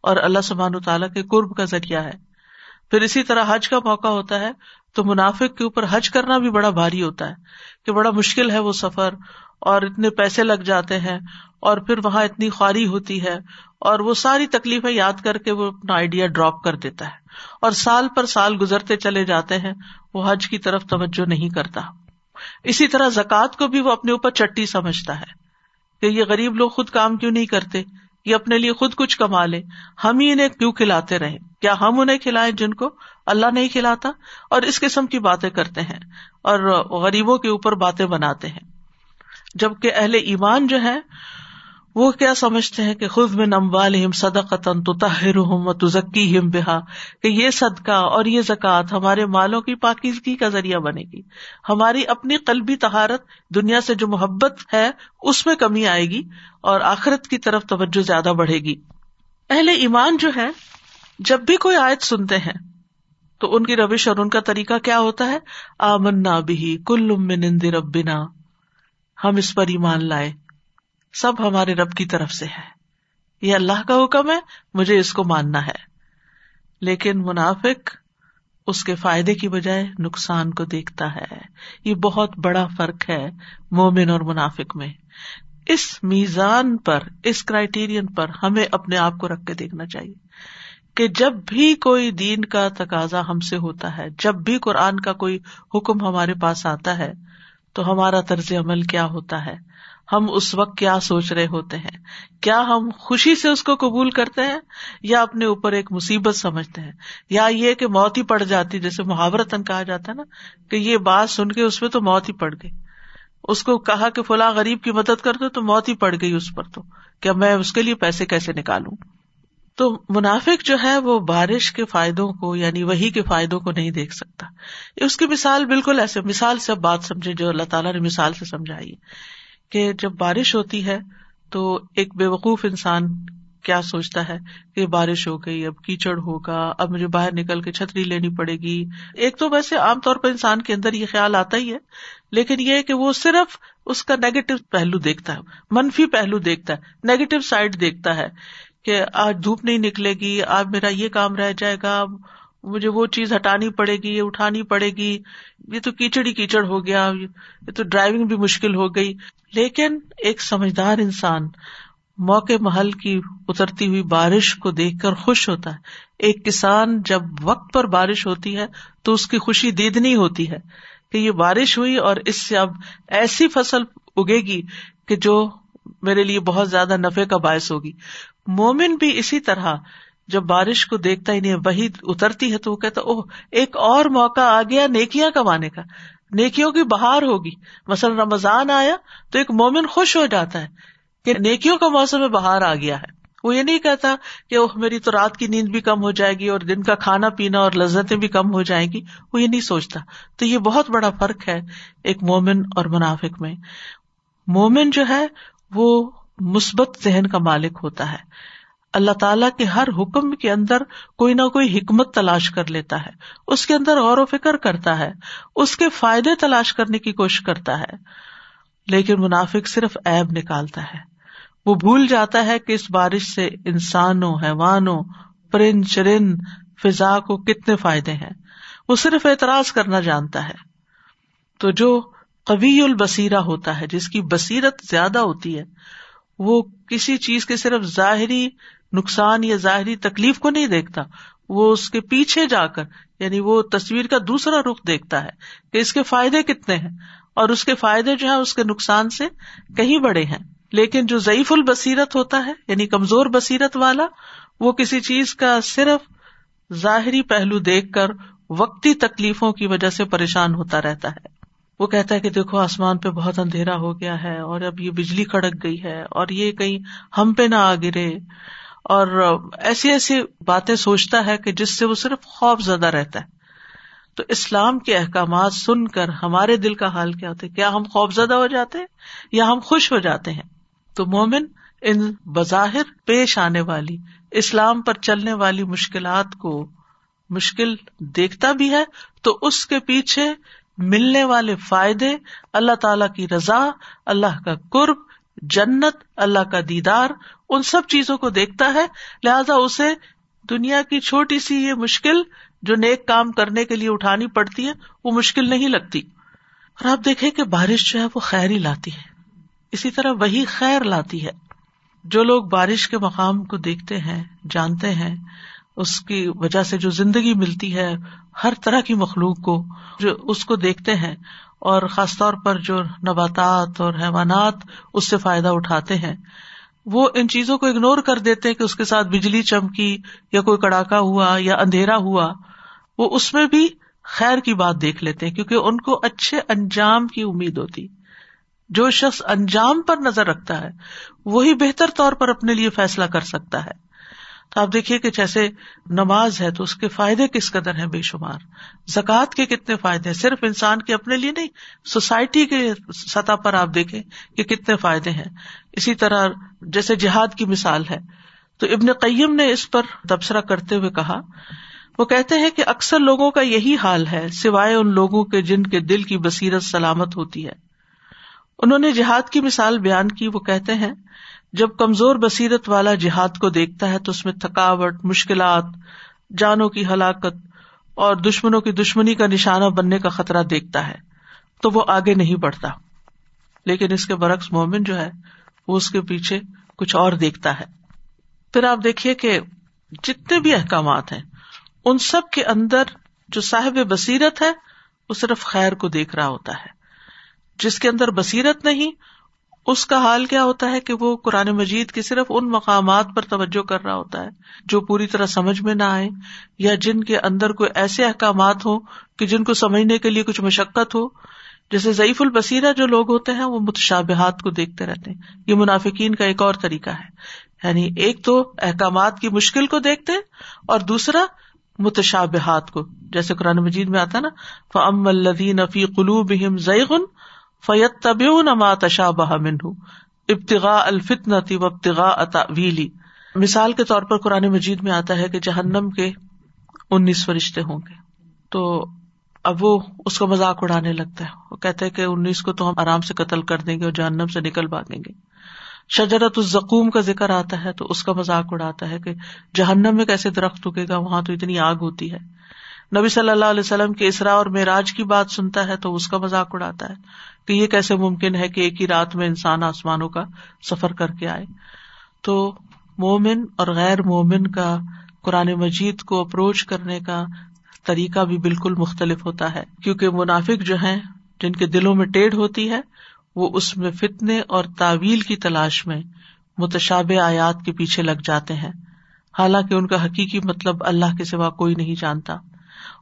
اور اللہ سبحان تعالیٰ کے قرب کا ذریعہ ہے۔ پھر اسی طرح حج کا موقع ہوتا ہے تو منافق کے اوپر حج کرنا بھی بڑا بھاری ہوتا ہے کہ بڑا مشکل ہے وہ سفر اور اتنے پیسے لگ جاتے ہیں اور پھر وہاں اتنی خواری ہوتی ہے اور وہ ساری تکلیفیں یاد کر کے وہ اپنا آئیڈیا ڈراپ کر دیتا ہے اور سال پر سال گزرتے چلے جاتے ہیں، وہ حج کی طرف توجہ نہیں کرتا۔ اسی طرح زکوٰۃ کو بھی وہ اپنے اوپر چٹی سمجھتا ہے کہ یہ غریب لوگ خود کام کیوں نہیں کرتے؟ یہ اپنے لیے خود کچھ کما لے۔ ہم ہی انہیں کیوں کھلاتے رہے کیا ہم انہیں کھلائیں جن کو اللہ نہیں کھلاتا؟ اور اس قسم کی باتیں کرتے ہیں اور غریبوں کے اوپر باتیں بناتے ہیں۔ جبکہ اہل ایمان جو ہے وہ کیا سمجھتے ہیں کہ خود میں نموال صدا قطن تو تاہر ہوں بہا، کہ یہ صدقہ اور یہ زکوٰۃ ہمارے مالوں کی پاکیزگی کا ذریعہ بنے گی۔ ہماری اپنی قلبی تہارت دنیا سے جو محبت ہے، اس میں کمی آئے گی اور آخرت کی طرف توجہ زیادہ بڑھے گی۔ اہل ایمان جو ہے جب بھی کوئی آیت سنتے ہیں، تو ان کی روش اور ان کا طریقہ کیا ہوتا ہے؟ آمن نہ بھی کل نندی ربنا۔ ہم اس پر ایمان لائے۔ سب ہمارے رب کی طرف سے ہے۔ یہ اللہ کا حکم ہے، مجھے اس کو ماننا ہے۔ لیکن منافق اس کے فائدے کی بجائے نقصان کو دیکھتا ہے۔ یہ بہت بڑا فرق ہے مومن اور منافق میں۔ اس میزان پر، اس کرائٹیرئن پر ہمیں اپنے آپ کو رکھ کے دیکھنا چاہیے کہ جب بھی کوئی دین کا تقاضا ہم سے ہوتا ہے، جب بھی قرآن کا کوئی حکم ہمارے پاس آتا ہے تو ہمارا طرز عمل کیا ہوتا ہے؟ ہم اس وقت کیا سوچ رہے ہوتے ہیں؟ کیا ہم خوشی سے اس کو قبول کرتے ہیں یا اپنے اوپر ایک مصیبت سمجھتے ہیں؟ یا یہ کہ موت ہی پڑ جاتی، جیسے محاورتن کہا جاتا ہے نا کہ یہ بات سن کے اس پہ تو موت ہی پڑ گئی۔ اس کو کہا کہ فلاں غریب کی مدد کر دو تو موت ہی پڑ گئی اس پر تو۔ کیا میں اس کے لیے پیسے کیسے نکالوں؟ تو منافق جو ہے وہ بارش کے فائدوں کو یعنی وہی کے فائدوں کو نہیں دیکھ سکتا۔ اس کی مثال بالکل ایسے، مثال سے بات سمجھے جو اللہ تعالیٰ نے مثال سے سمجھائی۔ کہ جب بارش ہوتی ہے تو ایک بے وقوف انسان کیا سوچتا ہے کہ بارش ہو گئی، اب کیچڑ ہوگا، اب مجھے باہر نکل کے چھتری لینی پڑے گی۔ ایک تو ویسے عام طور پر انسان کے اندر یہ خیال آتا ہی ہے، لیکن یہ کہ وہ صرف اس کا نیگیٹو پہلو دیکھتا ہے، منفی پہلو دیکھتا ہے نیگیٹو سائڈ دیکھتا ہے۔ کہ آج دھوپ نہیں نکلے گی، آج میرا یہ کام رہ جائے گا، مجھے وہ چیز ہٹانی پڑے گی، یہ اٹھانی پڑے گی، یہ تو کیچڑ ہی کیچڑ ہو گیا، یہ تو ڈرائیونگ بھی مشکل ہو گئی۔ لیکن ایک سمجھدار انسان موقع محل کی اترتی ہوئی بارش کو دیکھ کر خوش ہوتا ہے۔ ایک کسان جب وقت پر بارش ہوتی ہے تو اس کی خوشی دیدنی ہوتی ہے کہ یہ بارش ہوئی اور اس سے اب ایسی فصل اگے گی کہ جو میرے لیے بہت زیادہ نفے کا باعث ہوگی۔ مومن بھی اسی طرح، جب بارش کو دیکھتا ہی نہیں، وہی اترتی ہے تو وہ کہتا اوہ، ایک اور موقع آ گیا نیکیاں کمانے کا۔ نیکیوں کی بہار ہوگی۔ مثلاً رمضان آیا تو ایک مومن خوش ہو جاتا ہے کہ نیکیوں کا موسم میں باہر آ گیا ہے۔ وہ یہ نہیں کہتا کہ وہ میری تو رات کی نیند بھی کم ہو جائے گی اور دن کا کھانا پینا اور لذتیں بھی کم ہو جائیں گی۔ وہ یہ نہیں سوچتا۔ تو یہ بہت بڑا فرق ہے ایک مومن اور منافق میں۔ مومن جو ہے وہ مثبت ذہن کا مالک ہوتا ہے۔ اللہ تعالیٰ کے ہر حکم کے اندر کوئی نہ کوئی حکمت تلاش کر لیتا ہے۔ اس کے اندر غور و فکر کرتا ہے۔ اس کے فائدے تلاش کرنے کی کوشش کرتا ہے۔ لیکن منافق صرف ایب نکالتا ہے۔ وہ بھول جاتا ہے کہ اس بارش سے انسانوں، حیوانوں، پرند چرند فضا کو کتنے فائدے ہیں۔ وہ صرف اعتراض کرنا جانتا ہے۔ تو جو قوی البصیرہ ہوتا ہے، جس کی بصیرت زیادہ ہوتی ہے، وہ کسی چیز کے صرف ظاہری نقصان یا ظاہری تکلیف کو نہیں دیکھتا، وہ اس کے پیچھے جا کر یعنی وہ تصویر کا دوسرا رخ دیکھتا ہے کہ اس کے فائدے کتنے ہیں، اور اس کے فائدے جو ہے اس کے نقصان سے کہیں بڑے ہیں۔ لیکن جو ضعیف البصیرت ہوتا ہے یعنی کمزور بصیرت والا، وہ کسی چیز کا صرف ظاہری پہلو دیکھ کر وقتی تکلیفوں کی وجہ سے پریشان ہوتا رہتا ہے۔ وہ کہتا ہے کہ دیکھو، آسمان پہ بہت اندھیرا ہو گیا ہے اور اب یہ بجلی کڑک گئی ہے اور یہ کہیں ہم پہ نہ آ گرے۔ اور ایسی ایسی باتیں سوچتا ہے کہ جس سے وہ صرف خوف زدہ رہتا ہے۔ تو اسلام کے احکامات سن کر ہمارے دل کا حال کیا ہوتا ہے؟ کیا ہم خوف زدہ ہو جاتے ہیں یا ہم خوش ہو جاتے ہیں؟ تو مومن ان بظاہر پیش آنے والی، اسلام پر چلنے والی مشکلات کو مشکل دیکھتا بھی ہے تو اس کے پیچھے ملنے والے فائدے، اللہ تعالی کی رضا، اللہ کا قرب، جنت، اللہ کا دیدار، ان سب چیزوں کو دیکھتا ہے۔ لہذا اسے دنیا کی چھوٹی سی یہ مشکل جو نیک کام کرنے کے لیے اٹھانی پڑتی ہے، وہ مشکل نہیں لگتی۔ اور آپ دیکھیں کہ بارش جو ہے وہ خیر ہی لاتی ہے۔ اسی طرح وہی خیر لاتی ہے۔ جو لوگ بارش کے مقام کو دیکھتے ہیں، جانتے ہیں اس کی وجہ سے جو زندگی ملتی ہے، ہر طرح کی مخلوق کو جو اس کو دیکھتے ہیں اور خاص طور پر جو نباتات اور حیوانات اس سے فائدہ اٹھاتے ہیں، وہ ان چیزوں کو اگنور کر دیتے کہ اس کے ساتھ بجلی چمکی یا کوئی کڑاکا ہوا یا اندھیرا ہوا، وہ اس میں بھی خیر کی بات دیکھ لیتے ہیں، کیونکہ ان کو اچھے انجام کی امید ہوتی۔ جو شخص انجام پر نظر رکھتا ہے، وہی بہتر طور پر اپنے لیے فیصلہ کر سکتا ہے۔ تو آپ دیکھیے کہ جیسے نماز ہے تو اس کے فائدے کس قدر ہیں بے شمار؟ زکوٰۃ کے کتنے فائدے ہیں؟ صرف انسان کے اپنے لیے نہیں، سوسائٹی کے سطح پر آپ دیکھیں کہ کتنے فائدے ہیں۔ اسی طرح جیسے جہاد کی مثال ہے، تو ابن قیم نے اس پر تبصرہ کرتے ہوئے کہا، وہ کہتے ہیں کہ اکثر لوگوں کا یہی حال ہے، سوائے ان لوگوں کے جن کے دل کی بصیرت سلامت ہوتی ہے۔ انہوں نے جہاد کی مثال بیان کی، وہ کہتے ہیں جب کمزور بصیرت والا جہاد کو دیکھتا ہے تو اس میں تھکاوٹ، مشکلات، جانوں کی ہلاکت اور دشمنوں کی دشمنی کا نشانہ بننے کا خطرہ دیکھتا ہے، تو وہ آگے نہیں بڑھتا۔ لیکن اس کے برعکس مومن جو ہے، وہ اس کے پیچھے کچھ اور دیکھتا ہے۔ پھر آپ دیکھیے کہ جتنے بھی احکامات ہیں، ان سب کے اندر جو صاحب بصیرت ہے، وہ صرف خیر کو دیکھ رہا ہوتا ہے۔ جس کے اندر بصیرت نہیں اس کا حال کیا ہوتا ہے کہ وہ قرآن مجید کے صرف ان مقامات پر توجہ کر رہا ہوتا ہے جو پوری طرح سمجھ میں نہ آئے یا جن کے اندر کوئی ایسے احکامات ہوں کہ جن کو سمجھنے کے لیے کچھ مشقت ہو۔ جیسے ضعیف البصیرہ جو لوگ ہوتے ہیں وہ متشابہات کو دیکھتے رہتے ہیں۔ یہ منافقین کا ایک اور طریقہ ہے۔ یعنی ایک تو احکامات کی مشکل کو دیکھتے اور دوسرا متشابہات کو۔ جیسے قرآن مجید میں آتا نا فم الدین فی قلوب ضیغن فیت طب نما تشا بہ منہ ابتغا الفتنتی و ابتغا ویلی مثال کے طور پر قرآن مجید میں آتا ہے کہ جہنم کے انیس فرشتے ہوں گے۔ تو اب وہ اس کا مذاق اڑانے لگتا ہے۔ وہ کہتے کہ انیس کو تو ہم آرام سے قتل کر دیں گے اور جہنم سے نکل بھاگیں گے۔ شجرت الزقوم کا ذکر آتا ہے تو اس کا مذاق اڑاتا ہے کہ جہنم میں کیسے درخت اگے گا، وہاں تو اتنی آگ ہوتی ہے۔ نبی صلی اللہ علیہ وسلم کے اسرا اور معراج کی بات سنتا ہے تو اس کا مذاق اڑاتا ہے کہ یہ کیسے ممکن ہے کہ ایک ہی رات میں انسان آسمانوں کا سفر کر کے آئے۔ تو مومن اور غیر مومن کا قرآن مجید کو اپروچ کرنے کا طریقہ بھی بالکل مختلف ہوتا ہے۔ کیونکہ منافق جو ہیں، جن کے دلوں میں ٹیڑھ ہوتی ہے، وہ اس میں فتنے اور تعویل کی تلاش میں متشاب آیات کے پیچھے لگ جاتے ہیں۔ حالانکہ ان کا حقیقی مطلب اللہ کے سوا کوئی نہیں جانتا۔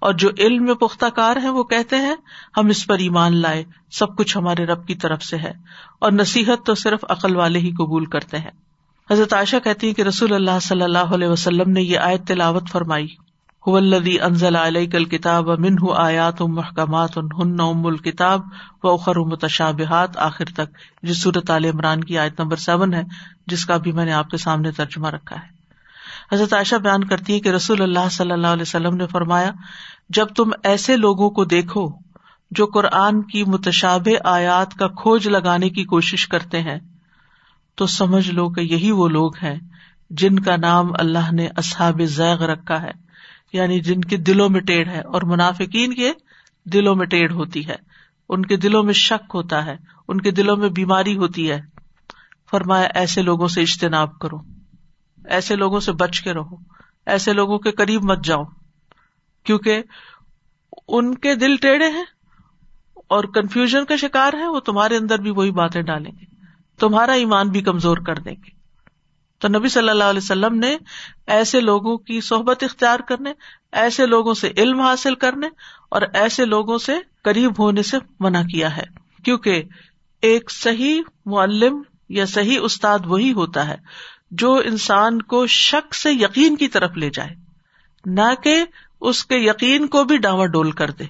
اور جو علم میں پختہ کار ہے وہ کہتے ہیں، ہم اس پر ایمان لائے، سب کچھ ہمارے رب کی طرف سے ہے۔ اور نصیحت تو صرف عقل والے ہی قبول کرتے ہیں۔ حضرت عائشہ کہتی ہے کہ رسول اللہ صلی اللہ علیہ وسلم نے یہ آیت تلاوت فرمائی۔ ولدی انزل علیہ کل کتاب من آیات ام محکمات ہن ام الکتاب و اخر متشابہات۔ آخر تک جو صورت عال عمران کی آیت نمبر سیون ہے، جس کا بھی میں نے آپ کے سامنے ترجمہ رکھا ہے۔ حضرت عائشہ بیان کرتی ہے کہ رسول اللہ صلی اللہ علیہ وسلم نے فرمایا جب تم ایسے لوگوں کو دیکھو جو قرآن کی متشاب آیات کا کھوج لگانے کی کوشش کرتے ہیں، تو سمجھ لو کہ یہی وہ لوگ ہیں جن کا نام اللہ نے اصحاب ذیغ رکھا ہے یعنی جن کے دلوں میں ٹیڑھ ہے، اور منافقین کے دلوں میں ٹیڑھ ہوتی ہے۔ ان کے دلوں میں شک ہوتا ہے، ان کے دلوں میں بیماری ہوتی ہے۔ فرمایا، ایسے لوگوں سے اجتناب کرو، ایسے لوگوں سے بچ کے رہو، ایسے لوگوں کے قریب مت جاؤ۔ کیونکہ ان کے دل ٹیڑھے ہیں اور کنفیوژن کا شکار ہے وہ تمہارے اندر بھی وہی باتیں ڈالیں گے۔ تمہارا ایمان بھی کمزور کر دیں گے۔ تو نبی صلی اللہ علیہ وسلم نے ایسے لوگوں کی صحبت اختیار کرنے، ایسے لوگوں سے علم حاصل کرنے اور ایسے لوگوں سے قریب ہونے سے منع کیا ہے۔ کیونکہ ایک صحیح معلم یا صحیح استاد وہی ہوتا ہے جو انسان کو شک سے یقین کی طرف لے جائے۔ نہ کہ اس کے یقین کو بھی ڈاواں ڈول کر دے۔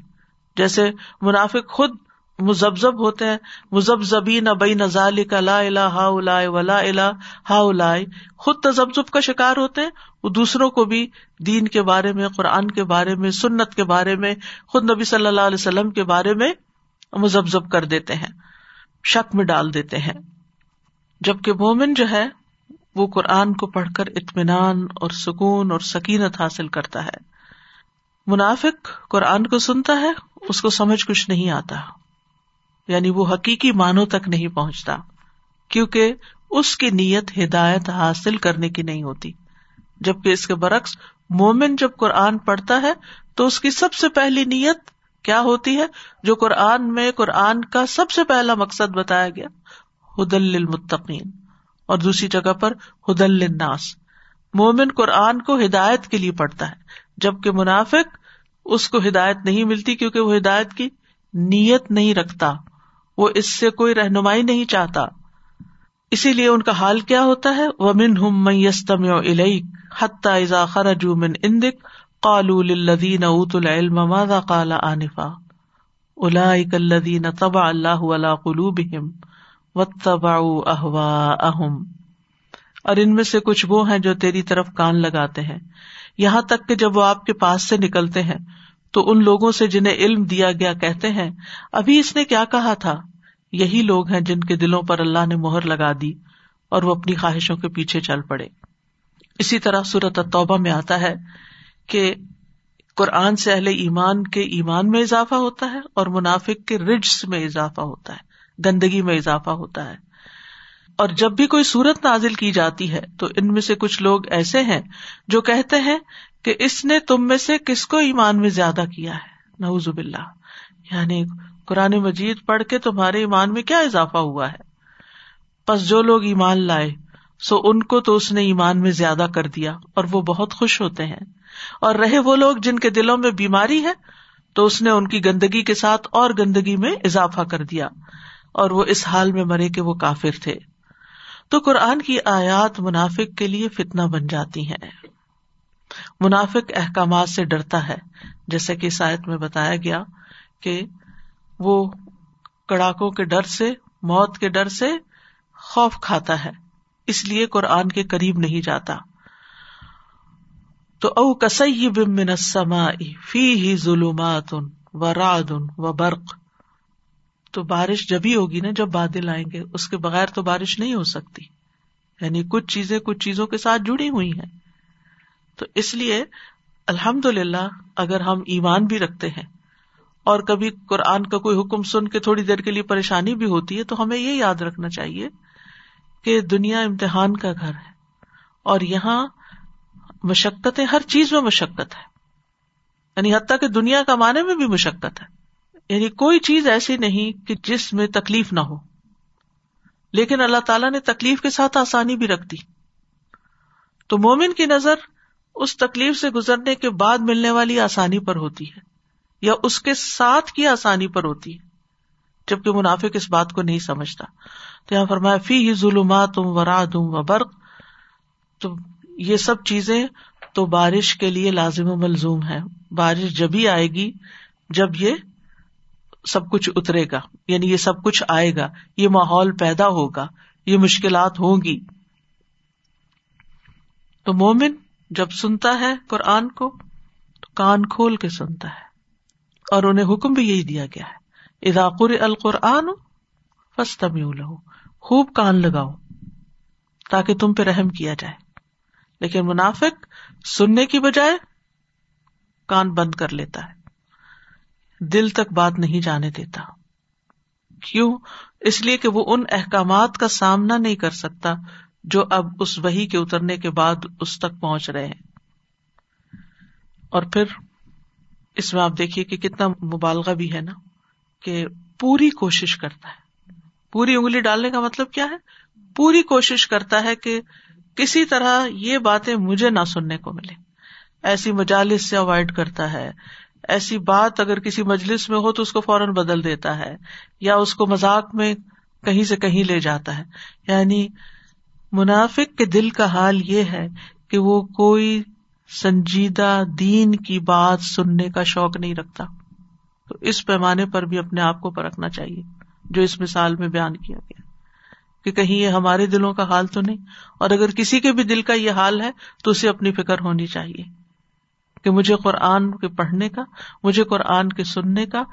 جیسے منافق خود مزبزب ہوتے ہیں مزب زبی نہ بئی نزال کا لا الا ہا الا ولا الا ہا الا خود تجبزب کا شکار ہوتے ہیں، وہ دوسروں کو بھی دین کے بارے میں، قرآن کے بارے میں، سنت کے بارے میں، خود نبی صلی اللہ علیہ وسلم کے بارے میں مزبزب کر دیتے ہیں، شک میں ڈال دیتے ہیں۔ جبکہ مومن جو ہے، وہ قرآن کو پڑھ کر اطمینان اور سکون اور سکینت حاصل کرتا ہے۔ منافق قرآن کو سنتا ہے، اس کو سمجھ کچھ نہیں آتا۔ یعنی وہ حقیقی معنوں تک نہیں پہنچتا، کیونکہ اس کی نیت ہدایت حاصل کرنے کی نہیں ہوتی۔ جبکہ اس کے برعکس، مومن جب قرآن پڑھتا ہے، تو اس کی سب سے پہلی نیت کیا ہوتی ہے؟ جو قرآن میں، قرآن کا سب سے پہلا مقصد بتایا گیا حدل المتقین اور دوسری جگہ پر، ہدل الناس مومن قرآن کو ہدایت کے لیے پڑھتا ہے۔ جبکہ منافق اس کو ہدایت نہیں ملتی کیونکہ وہ ہدایت کی نیت نہیں رکھتا، وہ اس سے کوئی رہنمائی نہیں چاہتا۔ اسی لیے ان کا حال کیا ہوتا ہے؟ وہ من ہم میستم حتیٰ ازا خرج من اندک قالو للذین اوت العلم ماذا قال آنفا؟ اولئک الذین طبع اللہ علی قلوبہم واتبعوا اہواءہم اور ان میں سے کچھ وہ ہیں جو تیری طرف کان لگاتے ہیں۔ یہاں تک کہ جب وہ آپ کے پاس سے نکلتے ہیں، تو ان لوگوں سے جنہیں علم دیا گیا کہتے ہیں، ابھی اس نے کیا کہا تھا؟ یہی لوگ ہیں جن کے دلوں پر اللہ نے مہر لگا دی اور وہ اپنی خواہشوں کے پیچھے چل پڑے۔ اسی طرح صورت توبہ میں آتا ہے کہ قرآن سے اہل ایمان کے ایمان میں اضافہ ہوتا ہے اور منافق کے رجس میں اضافہ ہوتا ہے، گندگی میں اضافہ ہوتا ہے۔ اور جب بھی کوئی صورت نازل کی جاتی ہے تو ان میں سے کچھ لوگ ایسے ہیں جو کہتے ہیں کہ اس نے تم میں سے کس کو ایمان میں زیادہ کیا ہے؟ نوز باللہ۔ یعنی قرآن مجید پڑھ کے تمہارے ایمان میں کیا اضافہ ہوا ہے؟ بس جو لوگ ایمان لائے، سو ان کو تو اس نے ایمان میں زیادہ کر دیا اور وہ بہت خوش ہوتے ہیں۔ اور رہے وہ لوگ جن کے دلوں میں بیماری ہے، تو اس نے ان کی گندگی کے ساتھ اور گندگی میں اضافہ کر دیا۔ اور وہ اس حال میں مرے کہ وہ کافر تھے۔ تو قرآن کی آیات منافق کے لیے فتنا بن جاتی ہیں۔ منافق احکامات سے ڈرتا ہے، جیسے کہ آیت میں بتایا گیا کہ وہ کڑاکوں کے ڈر سے، موت کے ڈر سے خوف کھاتا ہے، اس لیے قرآن کے قریب نہیں جاتا۔ تو او کسی بمن فی ہی ظلمات و راد و برق۔ تو بارش جبھی ہوگی نا جب بادل آئیں گے، اس کے بغیر تو بارش نہیں ہو سکتی۔ یعنی کچھ چیزیں کچھ چیزوں کے ساتھ جڑی ہوئی ہیں۔ تو اس لیے الحمد للہ اگر ہم ایمان بھی رکھتے ہیں اور کبھی قرآن کا کوئی حکم سن کے تھوڑی دیر کے لیے پریشانی بھی ہوتی ہے، تو ہمیں یہ یاد رکھنا چاہیے کہ دنیا امتحان کا گھر ہے اور یہاں مشقتیں، ہر چیز میں مشقت ہے۔ یعنی حتیٰ کہ دنیا کمانے میں بھی مشقت ہے۔ یعنی کوئی چیز ایسی نہیں کہ جس میں تکلیف نہ ہو۔ لیکن اللہ تعالیٰ نے تکلیف کے ساتھ آسانی بھی رکھ دی۔ تو مومن کی نظر اس تکلیف سے گزرنے کے بعد ملنے والی آسانی پر ہوتی ہے، یا اس کے ساتھ کی آسانی پر ہوتی ہے، جبکہ منافق اس بات کو نہیں سمجھتا۔ تو یہاں فرمایا فی ہی ظلمات ورا دوں و برق۔ تو یہ سب چیزیں تو بارش کے لیے لازم و ملزوم ہے بارش جبھی آئے گی، جب یہ سب کچھ اترے گا یعنی یہ سب کچھ آئے گا، یہ ماحول پیدا ہوگا، یہ مشکلات ہوں گی۔ تو مومن جب سنتا ہے قرآن کو، تو کان کھول کے سنتا ہے۔ اور انہیں حکم بھی یہی دیا گیا ہے۔ اداقر القرآن فسطم لہو خوب کان لگاؤ، تاکہ تم پہ رحم کیا جائے۔ لیکن منافق سننے کی بجائے کان بند کر لیتا ہے۔ دل تک بات نہیں جانے دیتا۔ کیوں؟ اس لیے کہ وہ ان احکامات کا سامنا نہیں کر سکتا جو اب اس وہی کے اترنے کے بعد اس تک پہنچ رہے ہیں۔ اور پھر اس میں آپ دیکھیے کہ کتنا مبالغہ بھی ہے نا کہ پوری کوشش کرتا ہے۔ پوری انگلی ڈالنے کا مطلب کیا ہے؟ پوری کوشش کرتا ہے کہ کسی طرح یہ باتیں مجھے نہ سننے کو ملے ایسی مجالس سے اوائڈ کرتا ہے۔ ایسی بات اگر کسی مجلس میں ہو تو اس کو فوراً بدل دیتا ہے، یا اس کو مذاق میں کہیں سے کہیں لے جاتا ہے۔ یعنی منافق کے دل کا حال یہ ہے کہ وہ کوئی سنجیدہ دین کی بات سننے کا شوق نہیں رکھتا۔ تو اس پیمانے پر بھی اپنے آپ کو پرکھنا چاہیے، جو اس مثال میں بیان کیا گیا۔ کہ کہیں یہ ہمارے دلوں کا حال تو نہیں، اور اگر کسی کے بھی دل کا یہ حال ہے تو اسے اپنی فکر ہونی چاہیے۔ کہ مجھے قرآن کے پڑھنے کا، مجھے قرآن کے سننے کا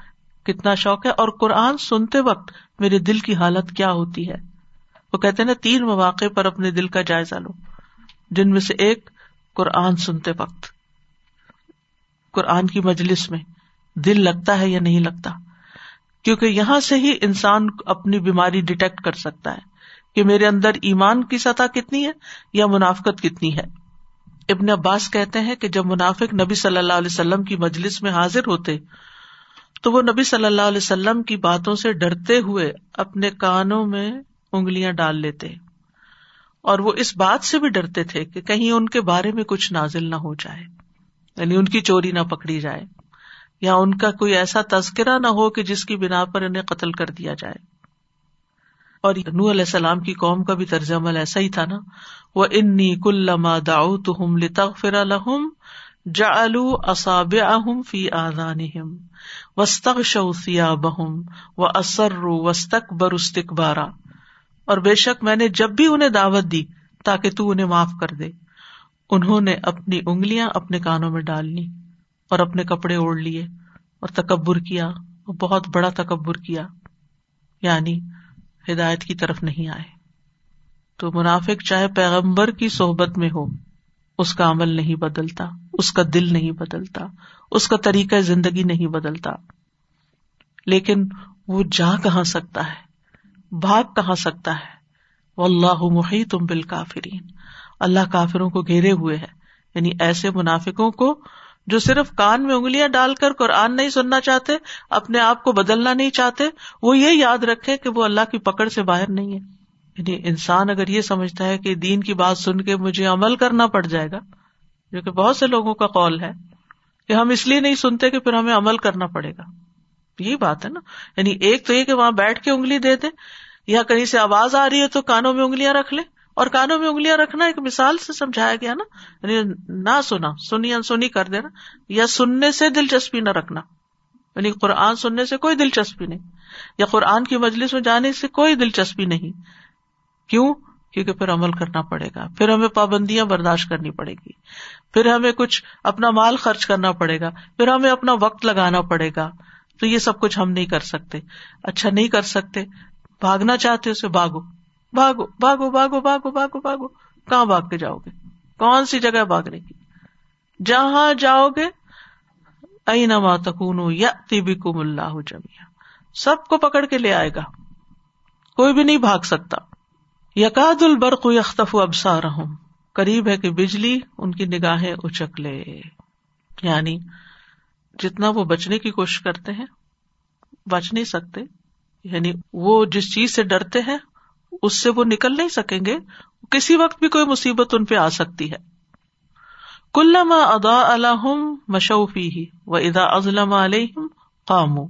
کتنا شوق ہے اور قرآن سنتے وقت میرے دل کی حالت کیا ہوتی ہے؟ وہ کہتے نا، تین مواقع پر اپنے دل کا جائزہ لو، جن میں سے ایک قرآن سنتے وقت۔ قرآن کی مجلس میں دل لگتا ہے یا نہیں لگتا؟ کیونکہ یہاں سے ہی انسان اپنی بیماری ڈیٹیکٹ کر سکتا ہے کہ میرے اندر ایمان کی سطح کتنی ہے یا منافقت کتنی ہے۔ ابن عباس کہتے ہیں کہ جب منافق نبی صلی اللہ علیہ وسلم کی مجلس میں حاضر ہوتے، تو وہ نبی صلی اللہ علیہ وسلم کی باتوں سے ڈرتے ہوئے اپنے کانوں میں انگلیاں ڈال لیتے۔ اور وہ اس بات سے بھی ڈرتے تھے کہ کہیں ان کے بارے میں کچھ نازل نہ ہو جائے یعنی ان کی چوری نہ پکڑی جائے، یا ان کا کوئی ایسا تذکرہ نہ ہو کہ جس کی بنا پر انہیں قتل کر دیا جائے۔ اور نو علیہ السلام کی قوم کا بھی طرز عمل ایسا ہی تھا نا۔ وہ انی کلما داؤ تم لتغفر لهم جعلوا اصابعهم فی آزان وسطق شوسیا آذانهم واستغشوا ثيابهم واسروا واستكبروا استكبارا اور بے شک میں نے جب بھی انہیں دعوت دی تاکہ تو انہیں معاف کر دے۔ انہوں نے اپنی انگلیاں اپنے کانوں میں ڈال لی اور اپنے کپڑے اوڑ لیے اور تکبر کیا، اور بہت بڑا تکبر کیا۔ یعنی ہدایت کی طرف نہیں آئے۔ تو منافق چاہے پیغمبر کی صحبت میں ہو، اس کا عمل نہیں بدلتا، اس کا دل نہیں بدلتا، اس کا طریقہ زندگی نہیں بدلتا۔ لیکن وہ جا کہاں سکتا ہے؟ بھاگ کہاں سکتا ہے؟ وہ اللہ محی تم بال کافرین اللہ کافروں کو گھیرے ہوئے ہے۔ یعنی ایسے منافقوں کو جو صرف کان میں انگلیاں ڈال کر قرآن نہیں سننا چاہتے، اپنے آپ کو بدلنا نہیں چاہتے، وہ یہ یاد رکھے کہ وہ اللہ کی پکڑ سے باہر نہیں ہے۔ یعنی انسان اگر یہ سمجھتا ہے کہ دین کی بات سن کے مجھے عمل کرنا پڑ جائے گا، جو کہ بہت سے لوگوں کا قول ہے کہ ہم اس لیے نہیں سنتے کہ پھر ہمیں عمل کرنا پڑے گا۔ یہی بات ہے نا۔ یعنی ایک تو یہ کہ وہاں بیٹھ کے انگلی دے دے یا کہیں سے آواز آ رہی ہے تو کانوں میں انگلیاں رکھ لے اور کانوں میں انگلیاں رکھنا ایک مثال سے سمجھایا گیا نا یعنی نہ سنا، سنی انسنی کر دینا، یا سننے سے دلچسپی نہ رکھنا۔ یعنی قرآن سننے سے کوئی دلچسپی نہیں، یا قرآن کی مجلس میں جانے سے کوئی دلچسپی نہیں۔ کیوں؟ کیونکہ پھر عمل کرنا پڑے گا، پھر ہمیں پابندیاں برداشت کرنی پڑے گی، پھر ہمیں کچھ اپنا مال خرچ کرنا پڑے گا، پھر ہمیں اپنا وقت لگانا پڑے گا۔ تو یہ سب کچھ ہم نہیں کر سکتے۔ اچھا نہیں کر سکتے، بھاگنا چاہتے اسے بھاگو۔ بھاگو بھاگو بھاگو بھاگو بھاگو بھاگو۔ کہاں بھاگ کے جاؤ گے؟ کون سی جگہ بھاگنے کی؟ جہاں جاؤ گے، اینا تکون یا تیبی کم اللہ جمیا سب کو پکڑ کے لے آئے گا۔ کوئی بھی نہیں بھاگ سکتا۔ یقاد البرق یختف ابسا رہوں قریب ہے کہ بجلی ان کی نگاہیں اچک لے۔ یعنی جتنا وہ بچنے کی کوشش کرتے ہیں، بچ نہیں سکتے۔ یعنی وہ جس چیز سے ڈرتے ہیں اس سے وہ نکل نہیں سکیں گے۔ کسی وقت بھی کوئی مصیبت ان پہ آ سکتی ہے۔ کلما ادا الحم مشوفی ہی و ادا ازلم علیہم قامو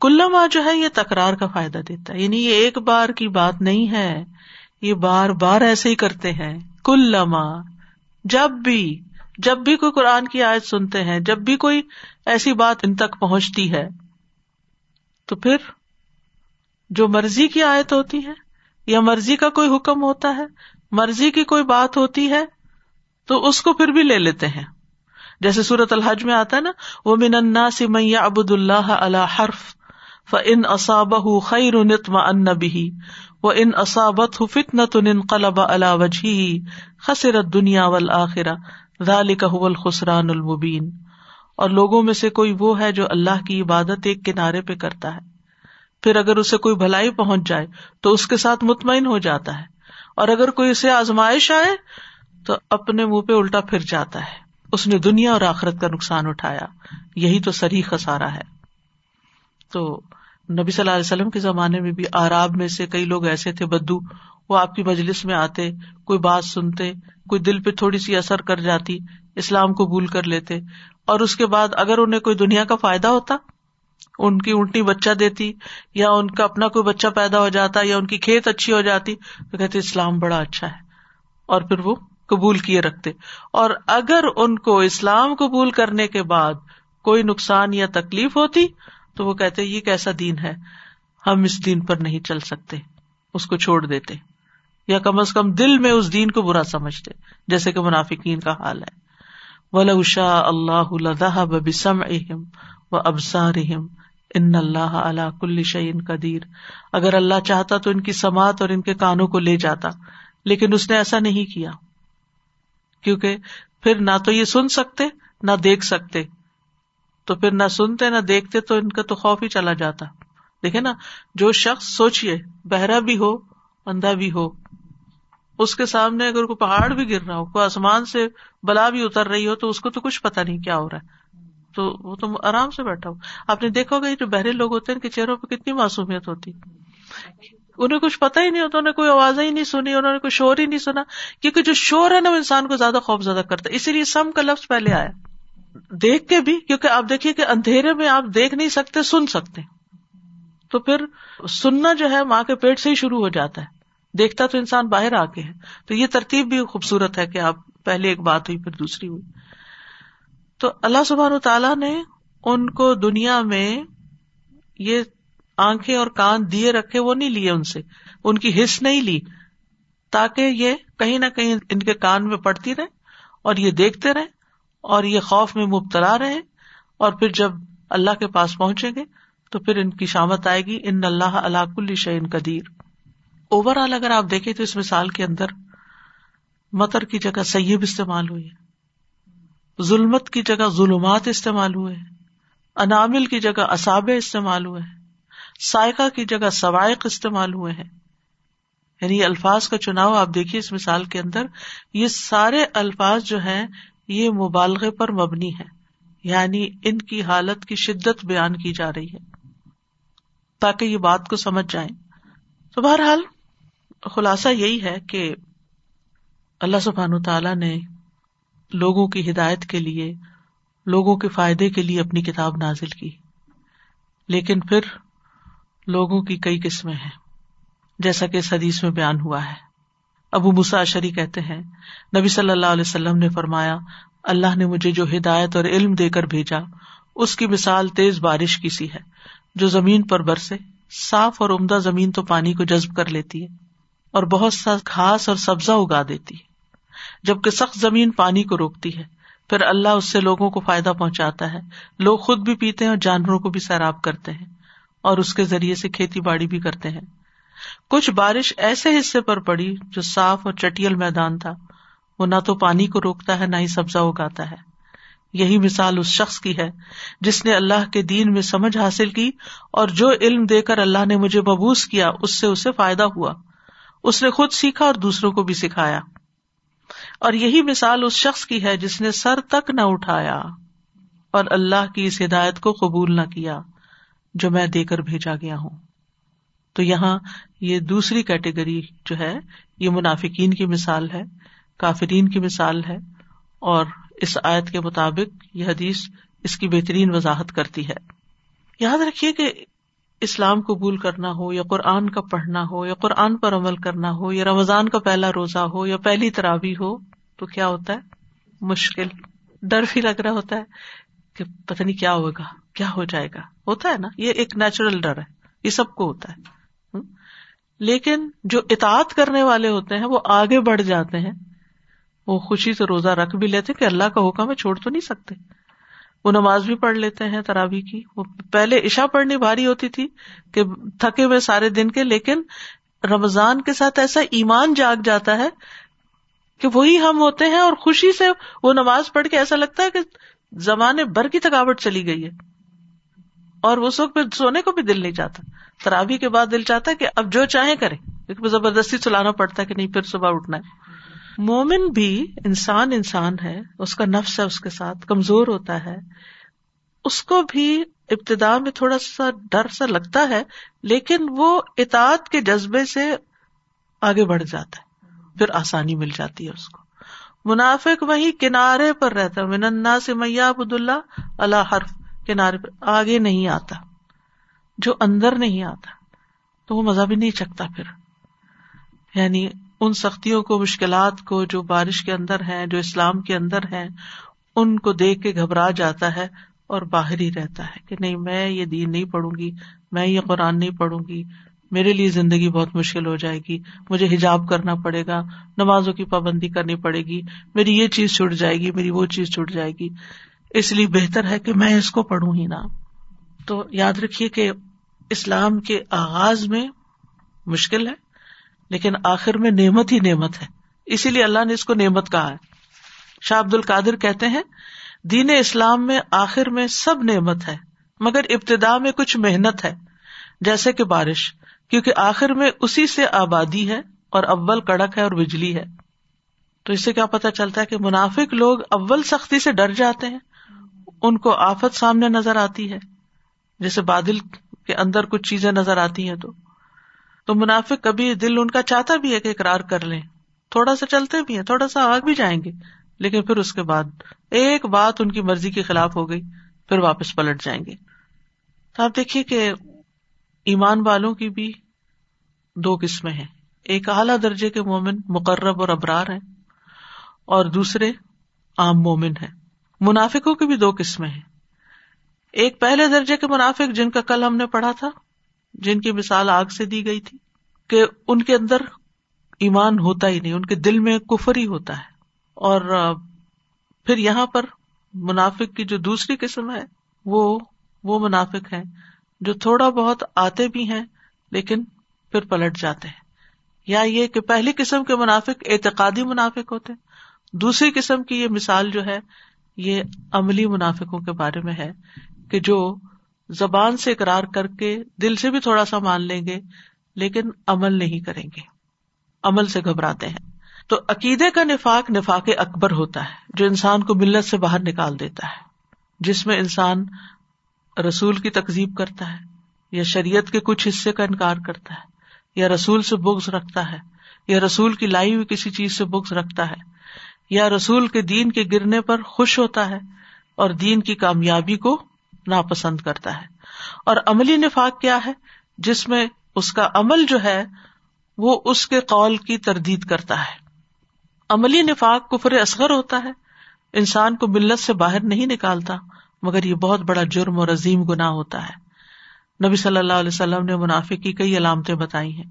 کلما جو ہے یہ تکرار کا فائدہ دیتا ہے۔ یعنی یہ ایک بار کی بات نہیں ہے۔ یہ بار بار ایسے ہی کرتے ہیں۔ کلما جب بھی جب بھی کوئی قرآن کی آیت سنتے ہیں، جب بھی کوئی ایسی بات ان تک پہنچتی ہے، تو پھر جو مرضی کی آیت ہوتی ہے یا مرضی کا کوئی حکم ہوتا ہے، مرضی کی کوئی بات ہوتی ہے، تو اس کو پھر بھی لے لیتے ہیں۔ جیسے سورت الحج میں آتا ہے نا وہ من انا سمیا ابد اللہ اللہ حرف ف ان اصاب خیر نتم ان بھی وہ ان اصابت فتن تن قلب اللہ وجہ خسرت دنیا ول آخرا ذالک الخسران المبین اور لوگوں میں سے کوئی وہ ہے جو اللہ کی عبادت ایک کنارے پہ کرتا ہے۔ پھر اگر اسے کوئی بھلائی پہنچ جائے تو اس کے ساتھ مطمئن ہو جاتا ہے اور اگر کوئی اسے آزمائش آئے تو اپنے منہ پہ الٹا پھر جاتا ہے۔ اس نے دنیا اور آخرت کا نقصان اٹھایا۔ یہی تو سری خسارا ہے۔ تو نبی صلی اللہ علیہ وسلم کے زمانے میں بھی آراب میں سے کئی لوگ ایسے تھے، بدو، وہ آپ کی مجلس میں آتے، کوئی بات سنتے، کوئی دل پہ تھوڑی سی اثر کر جاتی، اسلام کو بھول کر لیتے اور اس کے بعد اگر انہیں کوئی دنیا کا فائدہ ہوتا ان کی اونٹی بچہ دیتی یا ان کا اپنا کوئی بچہ پیدا ہو جاتا یا ان کی کھیت اچھی ہو جاتی تو کہتے اسلام بڑا اچھا ہے اور پھر وہ قبول کیے رکھتے اور اگر ان کو اسلام قبول کرنے کے بعد کوئی نقصان یا تکلیف ہوتی تو وہ کہتے یہ کیسا دین ہے؟ ہم اس دین پر نہیں چل سکتے، اس کو چھوڑ دیتے یا کم از کم دل میں اس دین کو برا سمجھتے، جیسے کہ منافقین کا حال ہے۔ ولا اللہ و ابسار ان اللہ اللہ کل شعین قدیر۔ اگر اللہ چاہتا تو ان کی سماعت اور ان کے کانوں کو لے جاتا، لیکن اس نے ایسا نہیں کیا۔ کیونکہ پھر نہ تو یہ سن سکتے، نہ دیکھ سکتے۔ تو پھر نہ سنتے، نہ دیکھتے تو ان کا تو خوف ہی چلا جاتا۔ دیکھے نا، جو شخص سوچیے بہرا بھی ہو اندھا بھی ہو، اس کے سامنے اگر کوئی پہاڑ بھی گر رہا ہو، کوئی آسمان سے بلا بھی اتر رہی ہو، تو اس کو تو کچھ پتا نہیں کیا ہو رہا ہے۔ تو وہ تو آرام سے بیٹھا ہو۔ آپ نے دیکھا ہوگا جو بہرے لوگ ہوتے ہیں کہ چہروں پہ کتنی معصومیت ہوتی۔ انہیں کچھ پتا ہی نہیں ہوتا، انہیں کوئی آواز ہی نہیں سنی، انہوں نے کوئی شور ہی نہیں سنا۔ کیونکہ جو شور ہے نا وہ انسان کو زیادہ خوف زیادہ کرتا ہے۔ اسی لیے سم کا لفظ پہلے آیا۔ دیکھ کے بھی، کیونکہ آپ دیکھیے کہ اندھیرے میں آپ دیکھ نہیں سکتے، سن سکتے۔ تو پھر سننا جو ہے ماں کے پیٹ سے ہی شروع ہو جاتا ہے۔ دیکھتا تو انسان باہر آ کے ہے۔ تو یہ ترتیب بھی خوبصورت ہے کہ آپ پہلے ایک بات ہوئی، پھر دوسری ہوئی۔ تو اللہ سبحان تعالیٰ نے ان کو دنیا میں یہ آنکھیں اور کان دیے رکھے، وہ نہیں لیے ان سے۔ ان کی حص نہیں لی، تاکہ یہ کہیں نہ کہیں ان کے کان میں پڑتی رہے اور یہ دیکھتے رہے اور یہ خوف میں مبتلا رہے اور پھر جب اللہ کے پاس پہنچیں گے تو پھر ان کی شامت آئے گی۔ ان اللہ اللہ کل شعین قدیر۔ اوور آل اگر آپ دیکھیں تو اس مثال کے اندر متر کی جگہ سیب استعمال ہوئی ہے۔ ظلمت کی جگہ ظلمات استعمال ہوئے انامل کی جگہ اصابے استعمال ہوئے ہیں، سائقہ کی جگہ سوائق استعمال ہوئے ہیں۔ یعنی الفاظ کا چناؤ، آپ دیکھیے اس مثال کے اندر، یہ سارے الفاظ جو ہیں، یہ مبالغے پر مبنی ہے یعنی ان کی حالت کی شدت بیان کی جا رہی ہے۔ تاکہ یہ بات کو سمجھ جائیں۔ تو بہرحال خلاصہ یہی ہے کہ اللہ سبحان تعالی نے لوگوں کی ہدایت کے لیے، لوگوں کے فائدے کے لیے اپنی کتاب نازل کی۔ لیکن پھر لوگوں کی کئی قسمیں ہیں، جیسا کہ اس حدیث میں بیان ہوا ہے۔ ابو مساشری کہتے ہیں، نبی صلی اللہ علیہ وسلم نے فرمایا، اللہ نے مجھے جو ہدایت اور علم دے کر بھیجا، اس کی مثال تیز بارش کی سی ہے، جو زمین پر برسے، صاف اور عمدہ زمین تو پانی کو جذب کر لیتی ہے، اور بہت سا گھاس اور سبزہ اگا دیتی ہے۔ جبکہ سخت زمین پانی کو روکتی ہے۔ پھر اللہ اس سے لوگوں کو فائدہ پہنچاتا ہے۔ لوگ خود بھی پیتے ہیں اور جانوروں کو بھی سیراب کرتے ہیں اور اس کے ذریعے سے کھیتی باڑی بھی کرتے ہیں۔ کچھ بارش ایسے حصے پر پڑی جو صاف اور چٹیل میدان تھا۔ وہ نہ تو پانی کو روکتا ہے، نہ ہی سبزہ اگاتا ہے۔ یہی مثال اس شخص کی ہے جس نے اللہ کے دین میں سمجھ حاصل کی اور جو علم دے کر اللہ نے مجھے مبوس کیا، اس سے اسے فائدہ ہوا۔ اس نے خود سیکھا اور دوسروں کو بھی سکھایا۔ اور یہی مثال اس شخص کی ہے جس نے سر تک نہ اٹھایا اور اللہ کی اس ہدایت کو قبول نہ کیا جو میں دے کر بھیجا گیا ہوں۔ تو یہاں یہ دوسری کیٹیگری جو ہے، یہ منافقین کی مثال ہے، کافرین کی مثال ہے اور اس آیت کے مطابق یہ حدیث اس کی بہترین وضاحت کرتی ہے۔ یاد رکھیے کہ اسلام قبول کرنا ہو یا قرآن کا پڑھنا ہو یا قرآن پر عمل کرنا ہو یا رمضان کا پہلا روزہ ہو یا پہلی ترابی ہو تو کیا ہوتا ہے؟ مشکل۔ ڈر بھی لگ رہا ہوتا ہے کہ پتہ نہیں کیا ہوگا، کیا ہو جائے گا۔ ہوتا ہے نا، یہ ایک نیچرل ڈر ہے۔ یہ سب کو ہوتا ہے۔ لیکن جو اطاعت کرنے والے ہوتے ہیں، وہ آگے بڑھ جاتے ہیں۔ وہ خوشی سے روزہ رکھ بھی لیتے کہ اللہ کا حکم ہے، چھوڑ تو نہیں سکتے۔ وہ نماز بھی پڑھ لیتے ہیں ترابی کی۔ وہ پہلے عشا پڑھنی بھاری ہوتی تھی کہ تھکے ہوئے سارے دن کے، لیکن رمضان کے ساتھ ایسا ایمان جاگ جاتا ہے کہ وہی ہم ہوتے ہیں اور خوشی سے وہ نماز پڑھ کے ایسا لگتا ہے کہ زمانے بھر کی تھکاوٹ چلی گئی ہے۔ اور اس وقت سونے کو بھی دل نہیں چاہتا۔ ترابی کے بعد دل چاہتا ہے کہ اب جو چاہے کرے زبردستی چلانا پڑتا ہے کہ نہیں، پھر صبح اٹھنا ہے۔ مومن بھی انسان انسان ہے، اس کا نفس ہے، اس کے ساتھ کمزور ہوتا ہے۔ اس کو بھی ابتدا میں تھوڑا سا ڈر سا لگتا ہے، لیکن وہ اطاعت کے جذبے سے آگے بڑھ جاتا ہے۔ پھر آسانی مل جاتی ہے اس کو۔ منافق وہی کنارے پر رہتا ہے۔ مننا سے میاں عبد اللہ اللہ حرف۔ کنارے پر آگے نہیں آتا۔ جو اندر نہیں آتا۔ تو وہ مزہ بھی نہیں چکتا پھر۔ یعنی ان سختیوں کو، مشکلات کو جو بارش کے اندر ہے جو اسلام کے اندر ہے ان کو دیکھ کے گھبرا جاتا ہے اور باہر ہی رہتا ہے کہ نہیں، میں یہ دین نہیں پڑھوں گی، میں یہ قرآن نہیں پڑھوں گی۔ میرے لیے زندگی بہت مشکل ہو جائے گی، مجھے حجاب کرنا پڑے گا، نمازوں کی پابندی کرنی پڑے گی، میری یہ چیز چھٹ جائے گی، میری وہ چیز چھٹ جائے گی۔ اس لیے بہتر ہے کہ میں اس کو پڑھوں ہی نہ۔ تو یاد رکھیے کہ اسلام کے آغاز میں مشکل ہے، لیکن آخر میں نعمت ہی نعمت ہے۔ اسی لیے اللہ نے اس کو نعمت کہا ہے۔ شاہ عبد القادر کہتے ہیں، دین اسلام میں آخر میں سب نعمت ہے، مگر ابتدا میں کچھ محنت ہے، جیسے کہ بارش۔ کیونکہ آخر میں اسی سے آبادی ہے اور اول کڑک ہے اور بجلی ہے۔ تو اس سے کیا پتا چلتا ہے کہ منافق لوگ اول سختی سے ڈر جاتے ہیں۔ ان کو آفت سامنے نظر آتی ہے۔ جیسے بادل کے اندر کچھ چیزیں نظر آتی ہیں تو۔ تو منافع کبھی دل ان کا چاہتا بھی ہے کہ اقرار کر لیں۔ تھوڑا سا چلتے بھی ہیں، تھوڑا سا آگ بھی جائیں گے۔ لیکن پھر اس کے بعد ایک بات ان کی مرضی کے خلاف ہو گئی، پھر واپس پلٹ جائیں گے۔ تو آپ دیکھیے کہ ایمان والوں کی بھی دو قسمیں ہیں۔ ایک اعلیٰ درجے کے مومن مقرب اور ابرار ہیں اور دوسرے عام مومن ہیں۔ منافقوں کی بھی دو قسمیں ہیں۔ ایک پہلے درجے کے منافق جن کا کل ہم نے پڑھا تھا، جن کی مثال آگ سے دی گئی تھی کہ ان کے اندر ایمان ہوتا ہی نہیں، ان کے دل میں کفر ہی ہوتا ہے۔ اور پھر یہاں پر منافق کی جو دوسری قسم ہے، وہ وہ منافق ہے جو تھوڑا بہت آتے بھی ہیں لیکن پھر پلٹ جاتے ہیں۔ یا یہ کہ پہلی قسم کے منافق اعتقادی منافق ہوتے دوسری قسم کی یہ مثال جو ہے، یہ عملی منافقوں کے بارے میں ہے کہ جو زبان سے اقرار کر کے دل سے بھی تھوڑا سا مان لیں گے لیکن عمل نہیں کریں گے۔ عمل سے گھبراتے ہیں۔ تو عقیدے کا نفاق نفاق اکبر ہوتا ہے، جو انسان کو ملت سے باہر نکال دیتا ہے، جس میں انسان رسول کی تقزیب کرتا ہے، یا شریعت کے کچھ حصے کا انکار کرتا ہے، یا رسول سے بگز رکھتا ہے، یا رسول کی لائی ہوئی کسی چیز سے بگز رکھتا ہے، یا رسول کے دین کے گرنے پر خوش ہوتا ہے اور دین کی کامیابی کو ناپسند کرتا ہے۔ اور عملی نفاق کیا ہے؟ جس میں اس کا عمل جو ہے، وہ اس کے قول کی تردید کرتا ہے۔ عملی نفاق کفر اصغر ہوتا ہے، انسان کو ملت سے باہر نہیں نکالتا مگر یہ بہت بڑا جرم اور عظیم گنا ہوتا ہے۔ نبی صلی اللہ علیہ وسلم نے منافق کی کئی علامتیں بتائی ہیں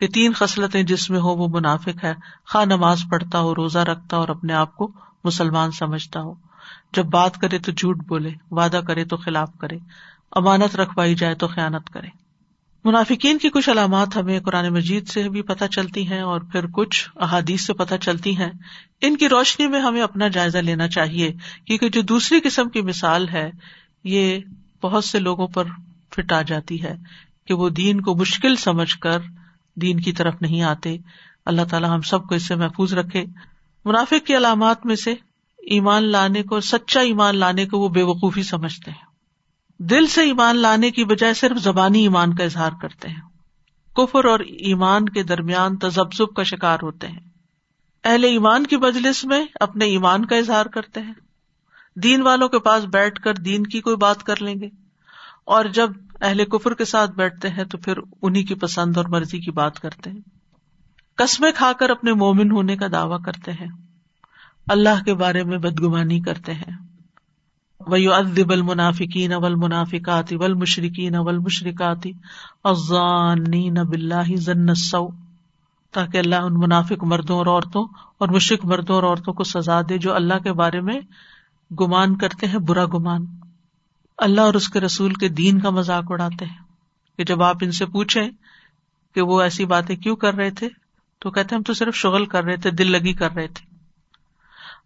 کہ تین خصلتیں جس میں ہو وہ منافق ہے۔ خواہ نماز پڑھتا ہو، روزہ رکھتا اور اپنے آپ کو مسلمان سمجھتا ہو۔ جب بات کرے تو جھوٹ بولے، وعدہ کرے تو خلاف کرے۔ امانت رکھوائی جائے تو خیانت کرے۔ منافقین کی کچھ علامات ہمیں قرآن مجید سے بھی پتہ چلتی ہیں اور پھر کچھ احادیث سے پتہ چلتی ہیں۔ ان کی روشنی میں ہمیں اپنا جائزہ لینا چاہیے، کیونکہ جو دوسری قسم کی مثال ہے، یہ بہت سے لوگوں پر فٹ آ جاتی ہے کہ وہ دین کو مشکل سمجھ کر دین کی طرف نہیں آتے۔ اللہ تعالیٰ ہم سب کو اس سے محفوظ رکھے۔ منافق کی علامات میں سے ایمان لانے کو، سچا ایمان لانے کو وہ بے وقوفی سمجھتے ہیں۔ دل سے ایمان لانے کی بجائے صرف زبانی ایمان کا اظہار کرتے ہیں۔ کفر اور ایمان کے درمیان تجبزب کا شکار ہوتے ہیں۔ اہل ایمان کی مجلس میں اپنے ایمان کا اظہار کرتے ہیں۔ دین والوں کے پاس بیٹھ کر دین کی کوئی بات کر لیں گے۔ اور جب اہل کفر کے ساتھ بیٹھتے ہیں تو پھر انہیں کی پسند اور مرضی کی بات کرتے ہیں۔ قسمیں کھا کر اپنے مومن ہونے کا دعوی کرتے ہیں۔ اللہ کے بارے میں بدگمانی کرتے ہیں۔ ویو ادب المنافقین اول منافقات اول مشرقین اول مشرقاتی ازان ذن سو تاکہ اللہ ان منافق مردوں اور عورتوں اور مشرق مردوں اور عورتوں کو سزا دے جو اللہ کے بارے میں گمان کرتے ہیں، برا گمان۔ اللہ اور اس کے رسول کے دین کا مذاق اڑاتے ہیں۔ کہ جب آپ ان سے پوچھیں کہ وہ ایسی باتیں کیوں کر رہے تھے، تو کہتے ہم تو صرف شغل کر رہے تھے، دل لگی کر رہے تھے۔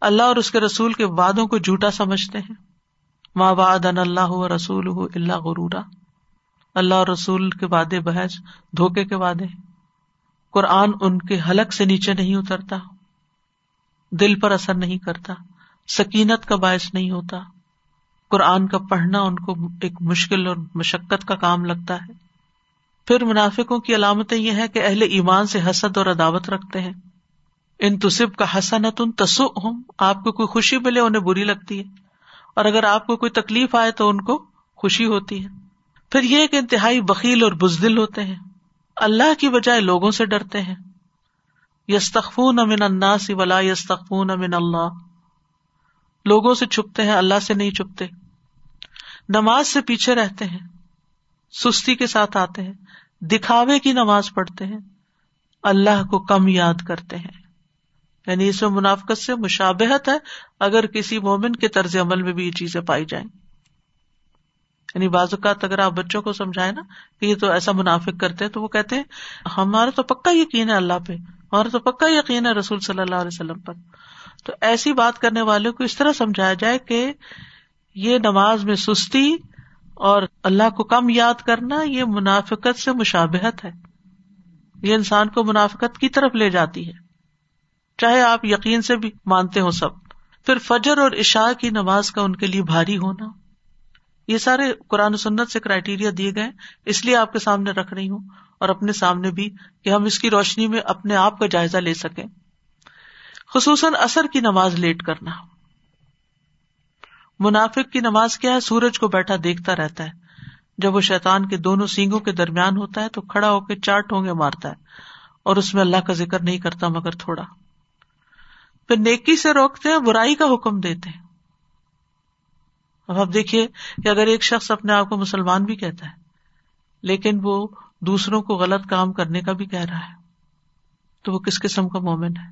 اللہ اور اس کے رسول کے وادوں کو جھوٹا سمجھتے ہیں۔ ماں واد ان اللہ رسول اللہ غرورا۔ اللہ اور رسول کے وعدے بحث دھوکے کے وعدے۔ قرآن ان کے حلق سے نیچے نہیں اترتا۔ دل پر اثر نہیں کرتا۔ سکینت کا باعث نہیں ہوتا۔ قرآن کا پڑھنا ان کو ایک مشکل اور مشقت کا کام لگتا ہے۔ پھر منافقوں کی علامتیں یہ ہے کہ اہل ایمان سے حسد اور عداوت رکھتے ہیں۔ ان تصب کا حسنت ان تسو ہوں آپ کو کوئی خوشی ملے انہیں بری لگتی ہے۔ اور اگر آپ کو کوئی تکلیف آئے تو ان کو خوشی ہوتی ہے۔ پھر یہ کہ انتہائی بکیل اور بزدل ہوتے ہیں۔ اللہ کی بجائے لوگوں سے ڈرتے ہیں۔ یستخون امن اللہ سی ولا یستخون امن اللہ۔ لوگوں سے چھپتے ہیں، اللہ سے نہیں چھپتے۔ نماز سے پیچھے رہتے ہیں۔ سستی کے ساتھ آتے ہیں۔ دکھاوے کی نماز پڑھتے ہیں۔ اللہ کو کم یاد کرتے ہیں۔ یعنی اس میں منافقت سے مشابہت ہے، اگر کسی مومن کے طرز عمل میں بھی یہ چیزیں پائی جائیں۔ یعنی بعض اوقات اگر آپ بچوں کو سمجھائے نا کہ یہ تو ایسا منافق کرتے ہیں، تو وہ کہتے ہیں، ہمارا تو پکا یقین ہے اللہ پہ، ہمارا تو پکا یقین ہے رسول صلی اللہ علیہ وسلم پر۔ تو ایسی بات کرنے والوں کو اس طرح سمجھایا جائے کہ یہ نماز میں سستی اور اللہ کو کم یاد کرنا یہ منافقت سے مشابہت ہے۔ یہ انسان کو منافقت کی طرف لے جاتی ہے۔ چاہے آپ یقین سے بھی مانتے ہو سب، پھر فجر اور عشاء کی نماز کا ان کے لیے بھاری ہونا۔ یہ سارے قرآن سنت سے کرائٹیریا دیے گئے، اس لیے آپ کے سامنے رکھ رہی ہوں اور اپنے سامنے بھی کہ ہم اس کی روشنی میں اپنے آپ کا جائزہ لے سکیں۔ خصوصاً اثر کی نماز لیٹ کرنا۔ منافق کی نماز کیا ہے؟ سورج کو بیٹھا دیکھتا رہتا ہے۔ جب وہ شیطان کے دونوں سینگوں کے درمیان ہوتا ہے تو کھڑا ہو کے چار ٹونگے مارتا ہے اور اس میں اللہ کا ذکر نہیں کرتا مگر تھوڑا۔ پھر نیکی سے روکتے ہیں برائی کا حکم دیتے ہیں۔ اب آپ دیکھیے کہ اگر ایک شخص اپنے آپ کو مسلمان بھی کہتا ہے، لیکن وہ دوسروں کو غلط کام کرنے کا بھی کہہ رہا ہے، تو وہ کس قسم کا مومن ہے؟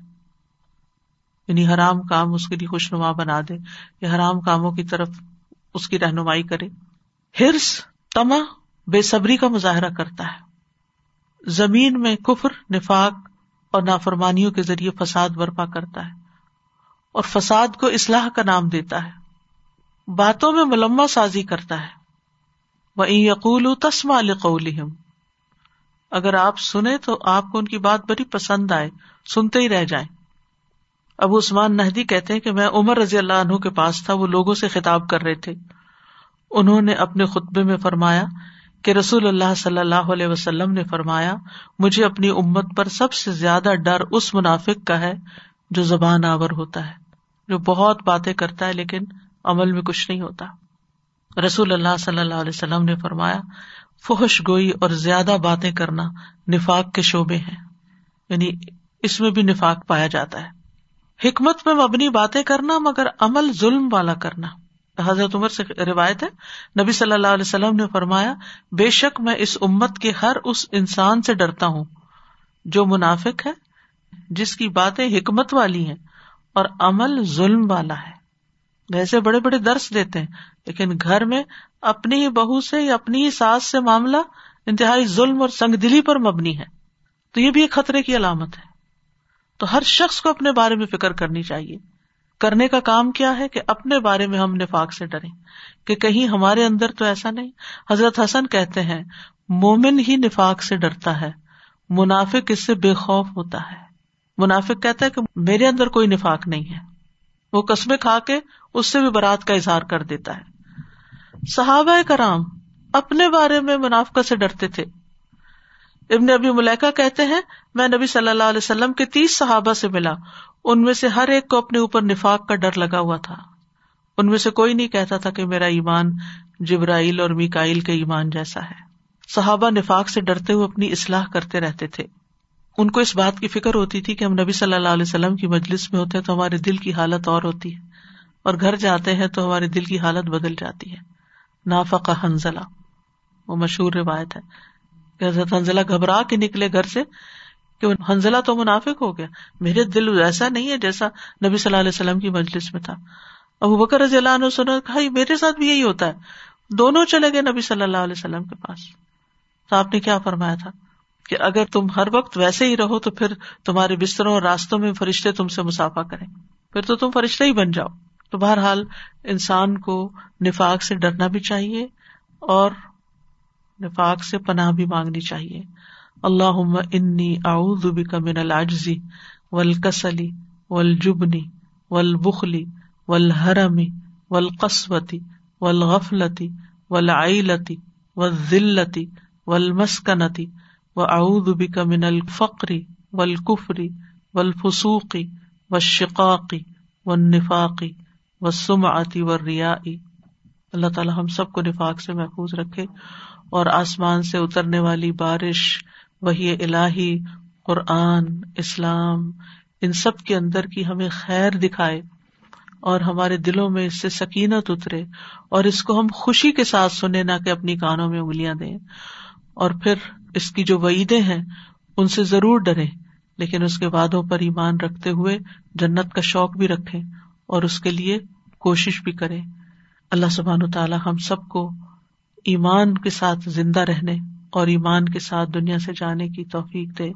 یعنی حرام کام اس کے لیے خوشنما بنا دے یا حرام کاموں کی طرف اس کی رہنمائی کرے۔ ہرس تما بے صبری کا مظاہرہ کرتا ہے۔ زمین میں کفر، نفاق اور نافرمانیوں کے ذریعے فساد برپا کرتا ہے۔ اور فساد کو اصلاح کا نام دیتا ہے۔ باتوں میں ملما سازی کرتا ہے۔ وہ یقول تسما القولم اگر آپ سنیں تو آپ کو ان کی بات بڑی پسند آئے، سنتے ہی رہ جائیں۔ ابو عثمان نہدی کہتے ہیں کہ میں عمر رضی اللہ عنہ کے پاس تھا، وہ لوگوں سے خطاب کر رہے تھے۔ انہوں نے اپنے خطبے میں فرمایا کہ رسول اللہ صلی اللہ علیہ وسلم نے فرمایا، مجھے اپنی امت پر سب سے زیادہ ڈر اس منافق کا ہے جو زبان آور ہوتا ہے، جو بہت باتیں کرتا ہے لیکن عمل میں کچھ نہیں ہوتا۔ رسول اللہ صلی اللہ علیہ وسلم نے فرمایا، فحش گوئی اور زیادہ باتیں کرنا نفاق کے شعبے ہیں۔ یعنی اس میں بھی نفاق پایا جاتا ہے۔ حکمت میں مبنی باتیں کرنا مگر عمل ظلم والا کرنا۔ حضرت عمر سے روایت ہے، نبی صلی اللہ علیہ وسلم نے فرمایا، بے شک میں اس امت کے ہر اس انسان سے ڈرتا ہوں جو منافق ہے جس کی باتیں حکمت والی ہیں اور عمل ظلم والا ہے۔ ویسے بڑے بڑے درس دیتے ہیں، لیکن گھر میں اپنی ہی بہو سے یا اپنی ہی ساس سے معاملہ انتہائی ظلم اور سنگ دلی پر مبنی ہے۔ تو یہ بھی ایک خطرے کی علامت ہے۔ تو ہر شخص کو اپنے بارے میں فکر کرنی چاہیے۔ کرنے کا کام کیا ہے کہ اپنے بارے میں ہم نفاق سے ڈریں۔ کہ کہیں ہمارے اندر تو ایسا نہیں۔ حضرت حسن کہتے ہیں، مومن ہی نفاق سے ڈرتا ہے، منافق اس سے بے خوف ہوتا ہے۔ منافق کہتا ہے کہ میرے اندر کوئی نفاق نہیں ہے۔ وہ قسمیں کھا کے اس سے بھی برات کا اظہار کر دیتا ہے۔ صحابہ کرام اپنے بارے میں منافقت سے ڈرتے تھے۔ ابن ابھی ملیکا کہتے ہیں، میں نبی صلی اللہ علیہ وسلم کے تیس صحابہ سے ملا۔ ان میں سے ہر ایک کو اپنے اوپر نفاق کا ڈر لگا ہوا تھا۔ ان میں سے کوئی نہیں کہتا تھا کہ میرا ایمان جبرائیل اور میکائل کے ایمان جیسا ہے۔ صحابہ نفاق سے ڈرتے ہوئے اپنی اصلاح کرتے رہتے تھے۔ ان کو اس بات کی فکر ہوتی تھی کہ ہم نبی صلی اللہ علیہ وسلم کی مجلس میں ہوتے ہیں تو ہمارے دل کی حالت اور ہوتی ہے۔ اور گھر جاتے ہیں تو ہمارے دل کی حالت بدل جاتی ہے۔ نافقہ حنزلہ وہ مشہور روایت ہے۔ کہ حضرت حنزلہ گھبرا کے نکلے گھر سے کہ حنزلہ تو منافق ہو گیا۔ میرے دل ایسا نہیں ہے جیسا نبی صلی اللہ علیہ وسلم کی مجلس میں تھا۔ ابو بکر رضی اللہ عنہ سنا کہا میرے ساتھ بھی یہی ہوتا ہے۔ دونوں چلے گئے نبی صلی اللہ علیہ وسلم کے پاس۔ تو آپ نے کیا فرمایا تھا؟ کہ اگر تم ہر وقت ویسے ہی رہو تو پھر تمہارے بستروں اور راستوں میں فرشتے تم سے مسافہ کریں۔ پھر تو تم فرشتے ہی بن جاؤ۔ تو بہرحال انسان کو نفاق سے ڈرنا بھی چاہیے اور نفاق سے پناہ بھی مانگنی چاہیے۔ اللہ انی اعوذ بک من العجزی والکسلی والجبنی والبخلی والحرمی والقسوتی والغفلتی والعیلتی والذلتی والمسکنتی واعوذ بک من الفقر والکفر والفسوق والشقاق والنفاق والسمعة والریاء اللہ تعالی ہم سب کو نفاق سے محفوظ رکھے اور آسمان سے اترنے والی بارش وہی الہی، قرآن، اسلام، ان سب کے اندر کی ہمیں خیر دکھائے اور ہمارے دلوں میں اس سے سکینت اترے اور اس کو ہم خوشی کے ساتھ سنے نہ کہ اپنی کانوں میں انگلیاں دیں۔ اور پھر اس کی جو وعیدیں ہیں، ان سے ضرور ڈرے لیکن اس کے وادوں پر ایمان رکھتے ہوئے جنت کا شوق بھی رکھے اور اس کے لیے کوشش بھی کرے اللہ سبحان تعالیٰ ہم سب کو ایمان کے ساتھ زندہ رہنے اور ایمان کے ساتھ دنیا سے جانے کی توفیق دے۔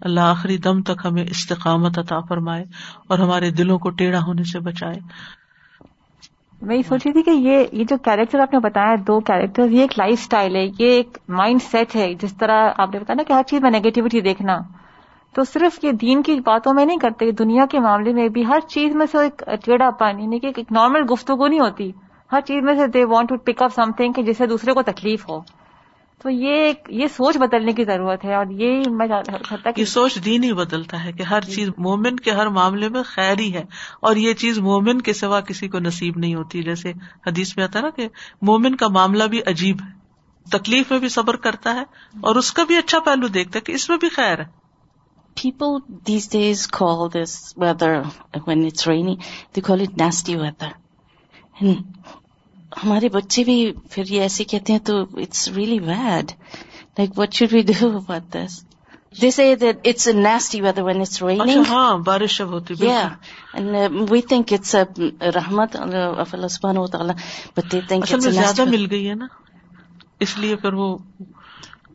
اللہ آخری دم تک ہمیں استقامت عطا فرمائے اور ہمارے دلوں کو ٹیڑھا ہونے سے بچائے۔ میں یہ سوچ رہی تھی کہ یہ یہ جو کیریکٹر آپ نے بتایا دو کیریکٹر یہ ایک لائف اسٹائل ہے، یہ ایک مائنڈ سیٹ ہے، جس طرح آپ نے بتایا نا کہ ہر چیز میں نیگیٹیوٹی دیکھنا۔ تو صرف یہ دین کی باتوں میں نہیں کرتے، دنیا کے معاملے میں بھی ہر چیز میں سے ایک ٹیڑھا پن یعنی کہ ایک نارمل گفتگو نہیں ہوتی۔ ہر چیز میں سے they want to pick up something جس سے دوسرے کو تکلیف ہو۔ تو یہ یہ سوچ بدلنے کی ضرورت ہے اور یہ یہ سوچ دین ہی بدلتا ہے کہ ہر جی۔ چیز مومن کے ہر معاملے میں خیر ہی ہے اور یہ چیز مومن کے سوا کسی کو نصیب نہیں ہوتی جیسے حدیث میں آتا نا کہ مومن کا معاملہ بھی عجیب ہے تکلیف میں بھی صبر کرتا ہے اور اس کا بھی اچھا پہلو دیکھتا ہے کہ اس میں بھی خیر ہے People these days call this weather, when it's rainy, they call it nasty weather. ہمارے بچے بھی پھر یہ ایسے کہتے ہیں تو it's really bad like what should we do about this they say that it's nasty weather when it's raining ہاں بارش جب ہوتی ہے Yeah, and we think it's a rahmat of Allah subhanahu wa ta'ala, but they think اصل it's میں a زیادہ. مل گئی ہے نا۔ اس لیے پھر وہ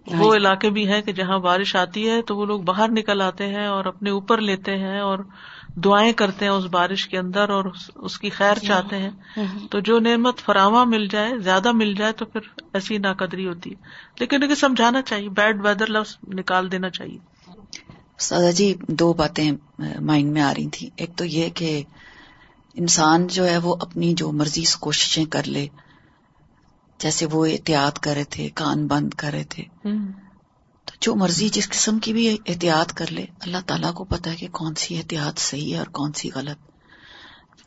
وہ علاقے بھی ہیں کہ جہاں بارش آتی ہے تو وہ لوگ باہر نکل آتے ہیں اور اپنے اوپر لیتے ہیں اور دعائیں کرتے ہیں اس بارش کے اندر اور اس- کی خیر چاہتے ہیں تو جو نعمت فراواں مل جائے زیادہ مل جائے تو پھر ایسی ناقدری ہوتی ہے۔ لیکن انہیں سمجھانا چاہیے بیڈ ویدر لفظ نکال دینا چاہیے۔ سادا جی دو باتیں مائنڈ میں آ رہی تھیں۔ ایک تو یہ کہ انسان جو ہے وہ اپنی جو مرضی سے کوششیں کر لے جیسے وہ احتیاط کر رہے تھے کان بند کر رہے تھے۔ جو مرضی جس قسم کی بھی احتیاط کر لے اللہ تعالیٰ کو پتا ہے کہ کون سی احتیاط صحیح ہے اور کون سی غلط۔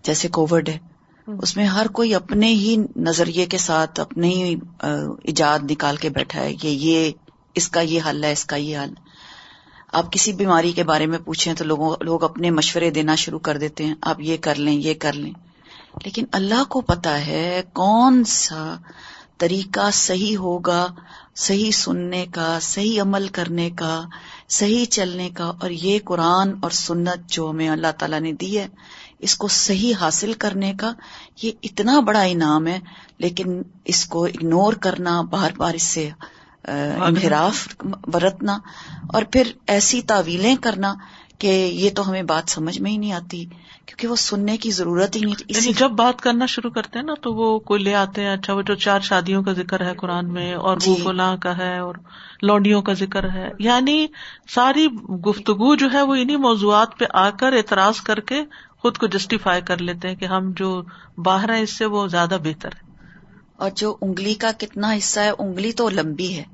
جیسے کووڈ ہے اس میں ہر کوئی اپنے ہی نظریے کے ساتھ اپنے ہی ایجاد نکال کے بیٹھا ہے کہ یہ اس کا یہ حل ہے اس کا یہ حل۔ آپ کسی بیماری کے بارے میں پوچھیں تو لوگوں لوگ اپنے مشورے دینا شروع کر دیتے ہیں آپ یہ کر لیں یہ کر لیں۔ لیکن اللہ کو پتا ہے کون سا طریقہ صحیح ہوگا صحیح سننے کا صحیح عمل کرنے کا صحیح چلنے کا اور یہ قرآن اور سنت جو ہمیں اللہ تعالیٰ نے دی ہے اس کو صحیح حاصل کرنے کا یہ اتنا بڑا انعام ہے لیکن اس کو اگنور کرنا بار بار اس سے انحراف برتنا اور پھر ایسی تعویلیں کرنا کہ یہ تو ہمیں بات سمجھ میں ہی نہیں آتی کیونکہ وہ سننے کی ضرورت ہی نہیں تھی۔ یعنی اسی جب بات کرنا شروع کرتے ہیں نا تو وہ کوئی لے آتے ہیں اچھا وہ جو چار شادیوں کا ذکر ہے قرآن میں اور وہ جی۔ فلاں کا ہے اور لونڈیوں کا ذکر ہے۔ یعنی ساری گفتگو جو ہے وہ انہیں موضوعات پہ آ کر اعتراض کر کے خود کو جسٹیفائی کر لیتے ہیں کہ ہم جو باہر ہیں اس سے وہ زیادہ بہتر ہے۔ اور جو انگلی کا کتنا حصہ ہے انگلی تو لمبی ہے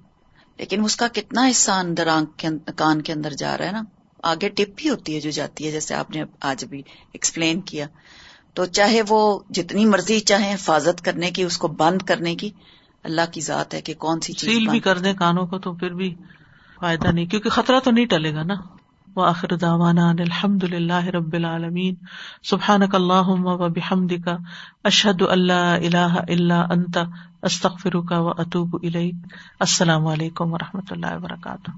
لیکن اس کا کتنا حصہ اندر آنکھ کان کے اندر جا رہا ہے نا۔ آگے ٹپ بھی ہوتی ہے جو جاتی ہے جیسے آپ نے آج بھی ایکسپلین کیا۔ تو چاہے وہ جتنی مرضی چاہے حفاظت کرنے کی اس کو بند کرنے کی اللہ کی ذات ہے کہ کون سی چیز سیل بھی کر دیں کانوں کو تو پھر بھی فائدہ نہیں کیونکہ خطرہ تو نہیں ٹلے گا نا۔ وآخر دعوانا ان الحمد للہ رب العالمین۔ سبحانک اللہم و بحمدک اشہد ان لا الہ الا انت استغفرک و اتوب الیک۔ السلام علیکم و رحمۃ اللہ وبرکاتہ۔